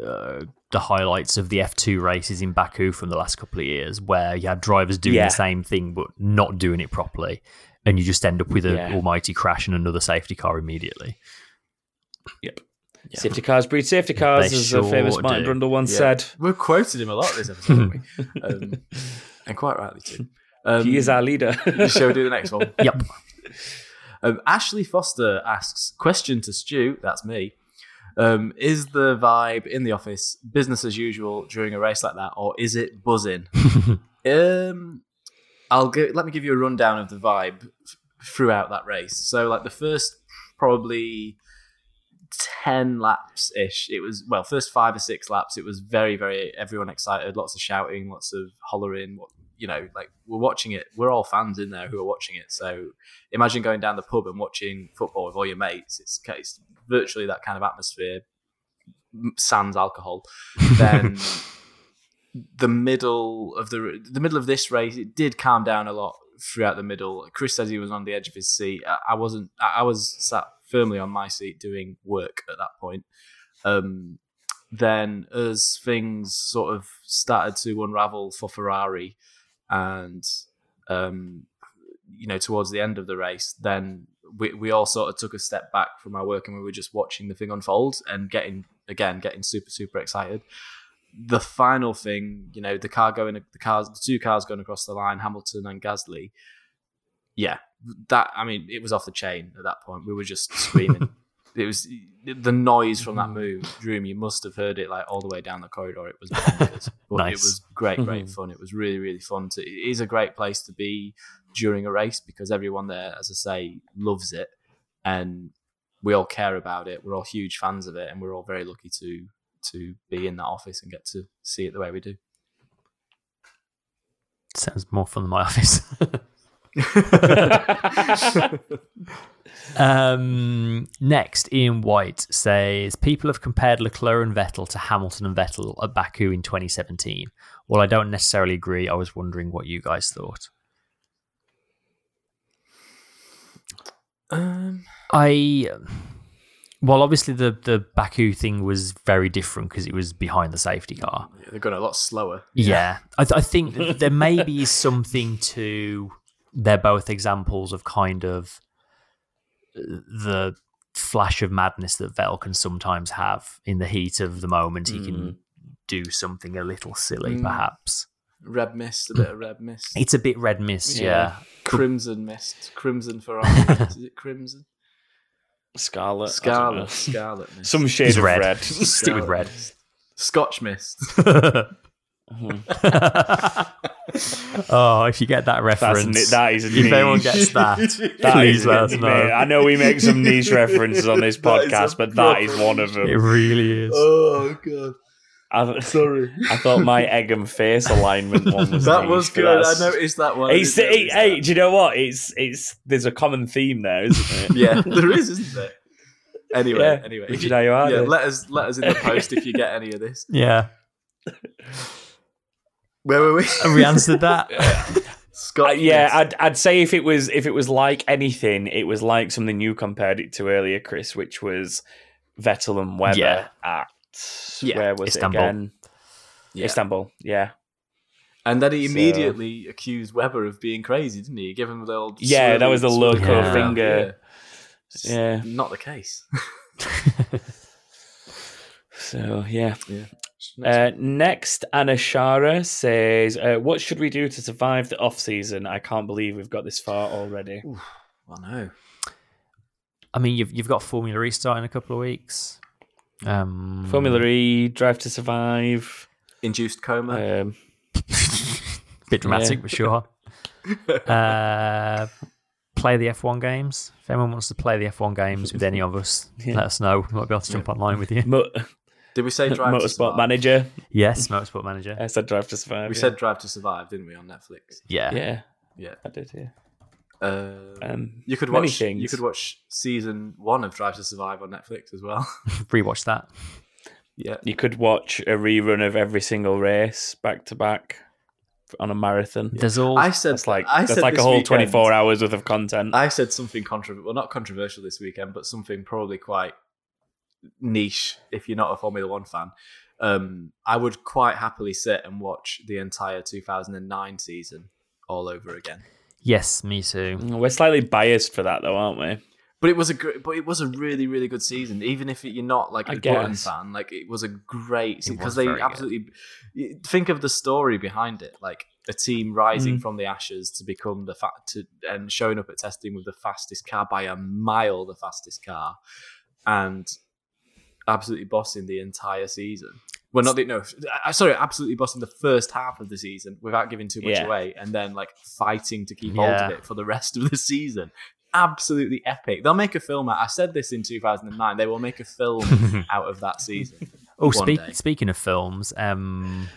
uh, the highlights of the F2 races in Baku from the last couple of years, where you had drivers doing Yeah. the same thing but not doing it properly, and you just end up with an Yeah. almighty crash and another safety car immediately. Yep. Safety cars breed safety cars, They as a famous Martin do. Brundle once Yeah. said. We've quoted him a lot this episode, haven't we? Um, and quite rightly too. Um, he is our leader. Shall we do the next one? Yep. Um, Ashley Foster asks, question to Stu, that's me. Um, is the vibe in the office business as usual during a race like that, or is it buzzing? um, I'll go, let me give you a rundown of the vibe f- throughout that race. So, like the first probably ten laps ish, it was well, first five or six laps, it was very, very everyone excited, lots of shouting, lots of hollering. You know, like we're watching it. We're all fans in there who are watching it. So imagine going down the pub and watching football with all your mates. It's, it's virtually that kind of atmosphere, sans alcohol. Then the middle of the the middle of this race, it did calm down a lot throughout the middle. Chris says he was on the edge of his seat. I, I wasn't. I, I was sat firmly on my seat doing work at that point. Um, then as things sort of started to unravel for Ferrari, and um, you know towards the end of the race, then we we all sort of took a step back from our work and we were just watching the thing unfold and getting again getting super super excited. The final thing, you know, the car going, the cars, the two cars going across the line, Hamilton and Gasly. Yeah, that I mean, it was off the chain at that point. We were just screaming. it was the noise from Mm. that move room. You must have heard it like all the way down the corridor. It was bonkers. but it was great, great fun. It was really, really fun. To, it is a great place to be during a race because everyone there, as I say, loves it, and we all care about it. We're all huge fans of it, and we're all very lucky to to be in that office and get to see it the way we do. Sounds more fun than my office. um, next, Ian White says people have compared Leclerc and Vettel to Hamilton and Vettel at Baku in 2017. Well, I don't necessarily agree. I was wondering what you guys thought. Um, I well, obviously the the Baku thing was very different because it was behind the safety car. yeah, they're going a lot slower. Yeah, I, th- I think there maybe is something to. They're both examples of kind of uh, the flash of madness that Vettel can sometimes have in the heat of the moment. He can do something a little silly, Mm. perhaps. Red mist, a bit of red mist. It's a bit red mist, yeah. Yeah. Crimson mist, crimson for Ferrari. Is it crimson? Scarlet. Scarlet, scarlet mist. Some shade It's of red. red. Stick with Scarlet red. mist. Scotch mist. oh, if you get that reference, ni- that is a if anyone gets that, That please let it, us know. I know we make some niche references on this That is a podcast, but that is one of them. It really is. oh god. I, Sorry. I thought my egg and face alignment one was that niche, was good. I noticed that one. I It's, did it, hey, that. do you know what? It's it's there's a common theme there, isn't it? yeah, there is, isn't there? Anyway, Yeah, anyway, which if is how you are, yeah, let us let us in the post if you get any of this. Yeah, Where were we? have we answered that? Scott. Uh, yeah, I'd I'd say if it was if it was like anything, it was like something you compared it to earlier, Chris, which was Vettel and Webber Yeah. at Yeah, where was Istanbul. it again? Yeah. Istanbul. Yeah, And then he So- immediately accused Webber of being crazy, didn't he? Give him the old Yeah, that was the swirly- loco swirly finger. Yeah. Yeah. not the case. So yeah. yeah. Uh, next, Anashara says, uh, "What should we do to survive the off season? I can't believe we've got this far already." well, no. I mean, you've you've got Formula restart in a couple of weeks. Um, Formula E, Drive to Survive. Induced coma. Um, bit dramatic, Yeah. but sure. uh, play the F1 games. If anyone wants to play the F1 games with any of us, Yeah. let us know. We might be able to jump online with you. Mo- Did we say drive to Motorsport survive? Manager. Yes, Motorsport Manager. I said Drive to Survive. We yeah. said drive to survive, didn't we, on Netflix? Yeah. yeah, Yeah. I did. Yeah. Uh, Um, you could many watch. things. You could watch season one of Drive to Survive on Netflix as well. Rewatch that. yeah. You could watch a rerun of every single race back to back on a marathon. There's all. I said That's like I that's said like a whole weekend- twenty four hours worth of content. I said something controversial. Well, not controversial this weekend, but something probably quite niche if you're not a Formula One fan. Um, I would quite happily sit and watch the entire 2009 season all over again. yes, me too. We're slightly biased for that, though, aren't we? But it was a great, but it was a really, really good season. Even if you're not like I a Button fan, like it was a great was because they very good. absolutely think of the story behind it. Like a team rising Mm. from the ashes to become the fat to and showing up at testing with the fastest car by a mile, the fastest car, and absolutely bossing the entire season. Well, not the no, uh, sorry, absolutely bossing the first half of the season without giving too much Yeah. away, and then like fighting to keep hold of it for the rest of the season. Absolutely epic. They'll make a film. out I said this in 2009. They will make a film out of that season. Oh, speak, speaking of films, um,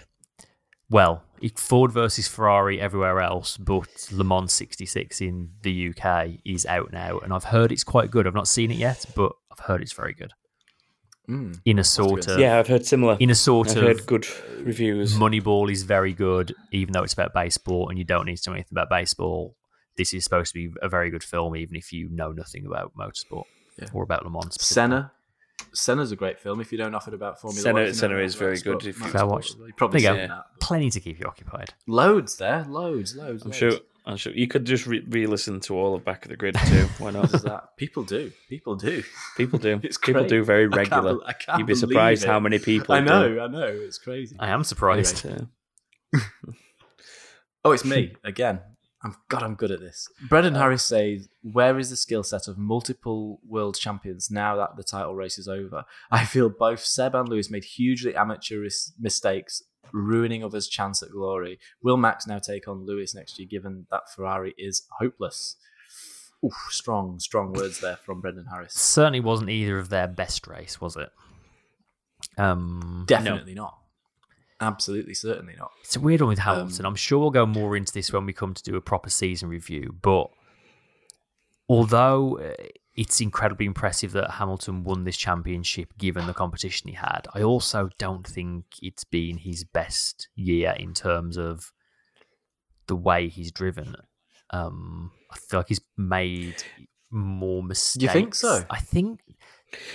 well, Ford versus Ferrari everywhere else, but Le Mans 66 in the UK is out now, and I've heard it's quite good. I've not seen it yet, but I've heard it's very good. Mm. In a sort of, Yeah, I've heard similar. in a sort I've of, heard good reviews. Moneyball is very good, even though it's about baseball, and you don't need to know anything about baseball. This is supposed to be a very good film, even if you know nothing about motorsport Yeah. or about Le Mans. specifically. Senna. Senna's a great film. If you don't know it about Formula Senna- One, if you know Senna is very good if you- motorsport, watch. Probably There you seen go. that. but- Plenty to keep you occupied. Loads there, loads, loads. I'm loads. sure. I'm sure you could just re- re-listen to all of Back of the Grid too. Why not? That people do? People do. People do. It's people great. do very regular. I can't regular. bel- I can't You'd be surprised it. how many people. I do. know, I know. It's crazy. I am surprised. So, uh, Oh, it's me again. I'm God, I'm good at this. Brendan uh, Harris says, "Where is the skill set of multiple world champions now that the title race is over? I feel both Seb and Lewis made hugely amateurish mistakes, ruining others' chance at glory. Will Max now take on Lewis next year, given that Ferrari is hopeless?" Oof, strong, strong words there from Brendan Harris. Certainly wasn't either of their best race, was it? Um, Definitely not. Absolutely, certainly not. It's a weird one with Hamilton. Um, I'm sure we'll go more into this when we come to do a proper season review. But although uh, it's incredibly impressive that Hamilton won this championship given the competition he had, I also don't think it's been his best year in terms of the way he's driven. Um, I feel like he's made more mistakes. You think so? I think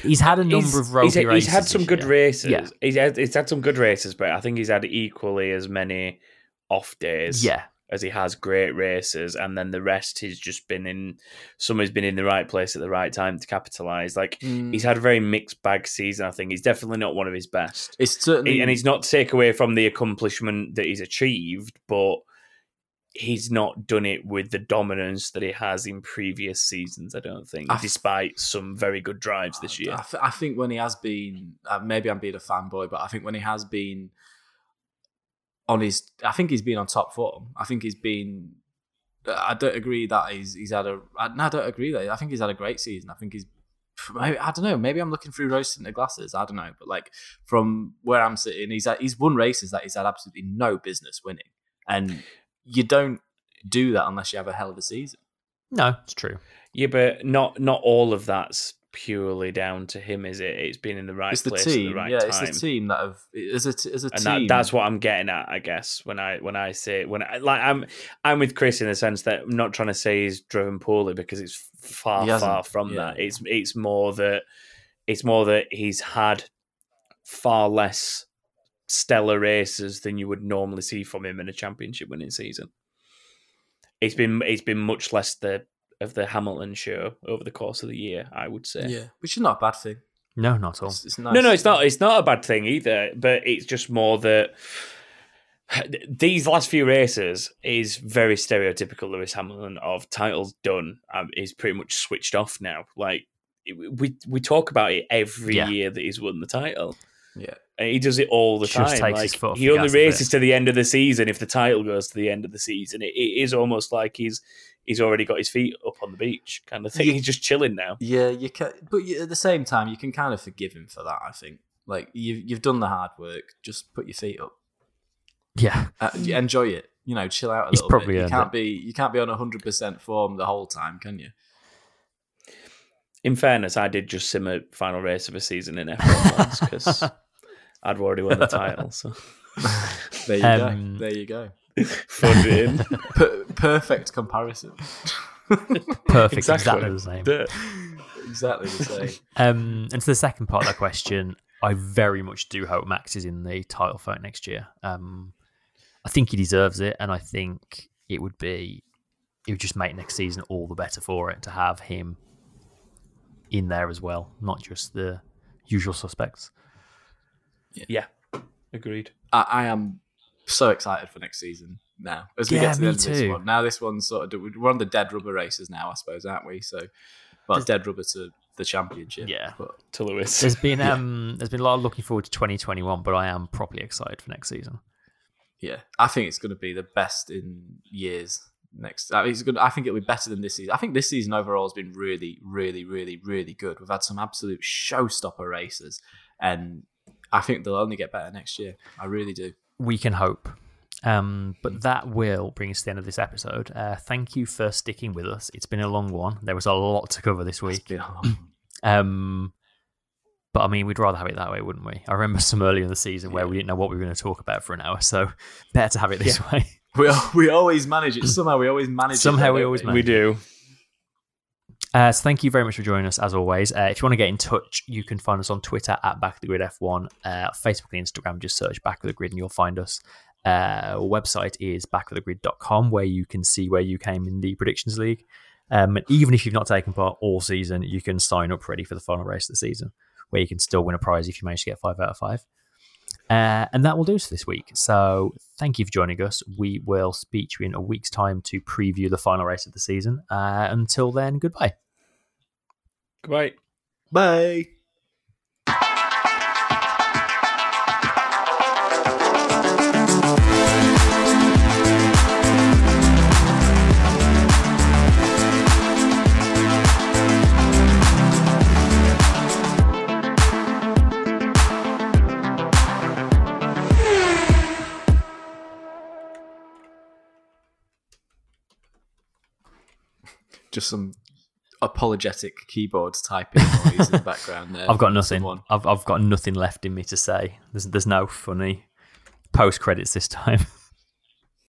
he's had a number He's- of ropey he's, races. he's had some good year. races. Yeah. He's had he's had some good races, but I think he's had equally as many off days. Yeah, as he has great races, and then the rest he's just been in. Some has been in the right place at the right time to capitalize. Like he's had a very mixed bag season. I think he's definitely not one of his best, It's certainly and he's not to take away from the accomplishment that he's achieved, but he's not done it with the dominance that he has in previous seasons. I don't think, I despite some very good drives this year. I, th- I think when he has been, uh, maybe I'm being a fanboy, but I think when he has been on his, I think he's been on top form. I think he's been. I don't agree that he's he's had a. I, no, I don't agree that. I think he's had a great season. I think he's. Maybe, I don't know. Maybe I'm looking through rose tinted glasses. I don't know, but like from where I'm sitting, he's had, he's won races that he's had absolutely no business winning, and you don't do that unless you have a hell of a season. no, it's true. Yeah, but not not all of that's purely down to him, is it? It's been in the right it's the place team, at the right yeah. time. It's the team that have as a as a and team. that, that's what I'm getting at, I guess. When I when I say when I like I'm I'm with Chris in the sense that I'm not trying to say he's driven poorly because it's far far from yeah. that. It's it's more that it's more that he's had far less stellar races than you would normally see from him in a championship winning season. It's been it's been much less the of the Hamilton show over the course of the year, I would say. yeah, which is not a bad thing. No, not at all. It's, it's nice. No, no, it's not. It's not a bad thing either. But it's just more that these last few races is very stereotypical Lewis Hamilton of titles done. Um, is pretty much switched off now. Like we we talk about it every Yeah. year that he's won the title. Yeah. And he does it all the Just time. takes his Like foot off he the only gas races to the end of the season if the title goes to the end of the season. It, it is almost like he's he's already got his feet up on the beach, kind of thing. Yeah. He's just chilling now. Yeah, you can, but you, at the same time, you can kind of forgive him for that. I think, like you've you've done the hard work. Just put your feet up, Yeah, uh, enjoy it. You know, chill out a He's little probably bit. You can't it. be you can't be on hundred percent form the whole time, can you? In fairness, I did just sim a final race of a season in F1 once because I'd already won the title. So There you Um, go. There you go. phoned in. Per- perfect comparison. perfect. Exactly. Exactly, the same. Duh. exactly the same. Um, and to the second part of that question, I very much do hope Max is in the title fight next year. Um, I think he deserves it, and I think it would be it would just make next season all the better for it to have him in there as well, not just the usual suspects. Yeah, agreed. I, I am so excited for next season now. As we Yeah, get to the me end of this one. Now this one's sort of we're on the dead rubber races now, I suppose, aren't we? So, well, dead rubber to the championship. Yeah. but To Lewis. There's been um, there's been a lot of looking forward to 2021, but I am properly excited for next season. yeah, I think it's going to be the best in years. Next, I, mean, it's good. I think it'll be better than this season. I think this season overall has been really, really, really, really good. We've had some absolute showstopper races, and I think they'll only get better next year. I really do. we can hope. Um, but that will bring us to the end of this episode. Uh, thank you for sticking with us. It's been a long one. There was a lot to cover this week. been a long. Um, but I mean, we'd rather have it that way, wouldn't we? I remember some earlier in the season where we didn't know what we were going to talk about for an hour. So better to have it this way. we we always manage it somehow. We always manage. It. Somehow it, we don't always we do. Uh, so thank you very much for joining us as always. Uh, if you want to get in touch, you can find us on Twitter at Back of the Grid F1, uh, Facebook and Instagram. Just search Back of the Grid and you'll find us. Uh, website is backofthegrid.com where you can see where you came in the predictions league. Um, and even if you've not taken part all season, you can sign up ready for the final race of the season, where you can still win a prize if you manage to get five out of five. Uh, and that will do us this week. So thank you for joining us. We will speak to you in a week's time to preview the final race of the season. Uh, until then, goodbye. Goodbye. Bye. Just some apologetic keyboard typing noise in the background there. I've got nothing. someone. I've I've got nothing left in me to say. There's there's no funny post credits this time.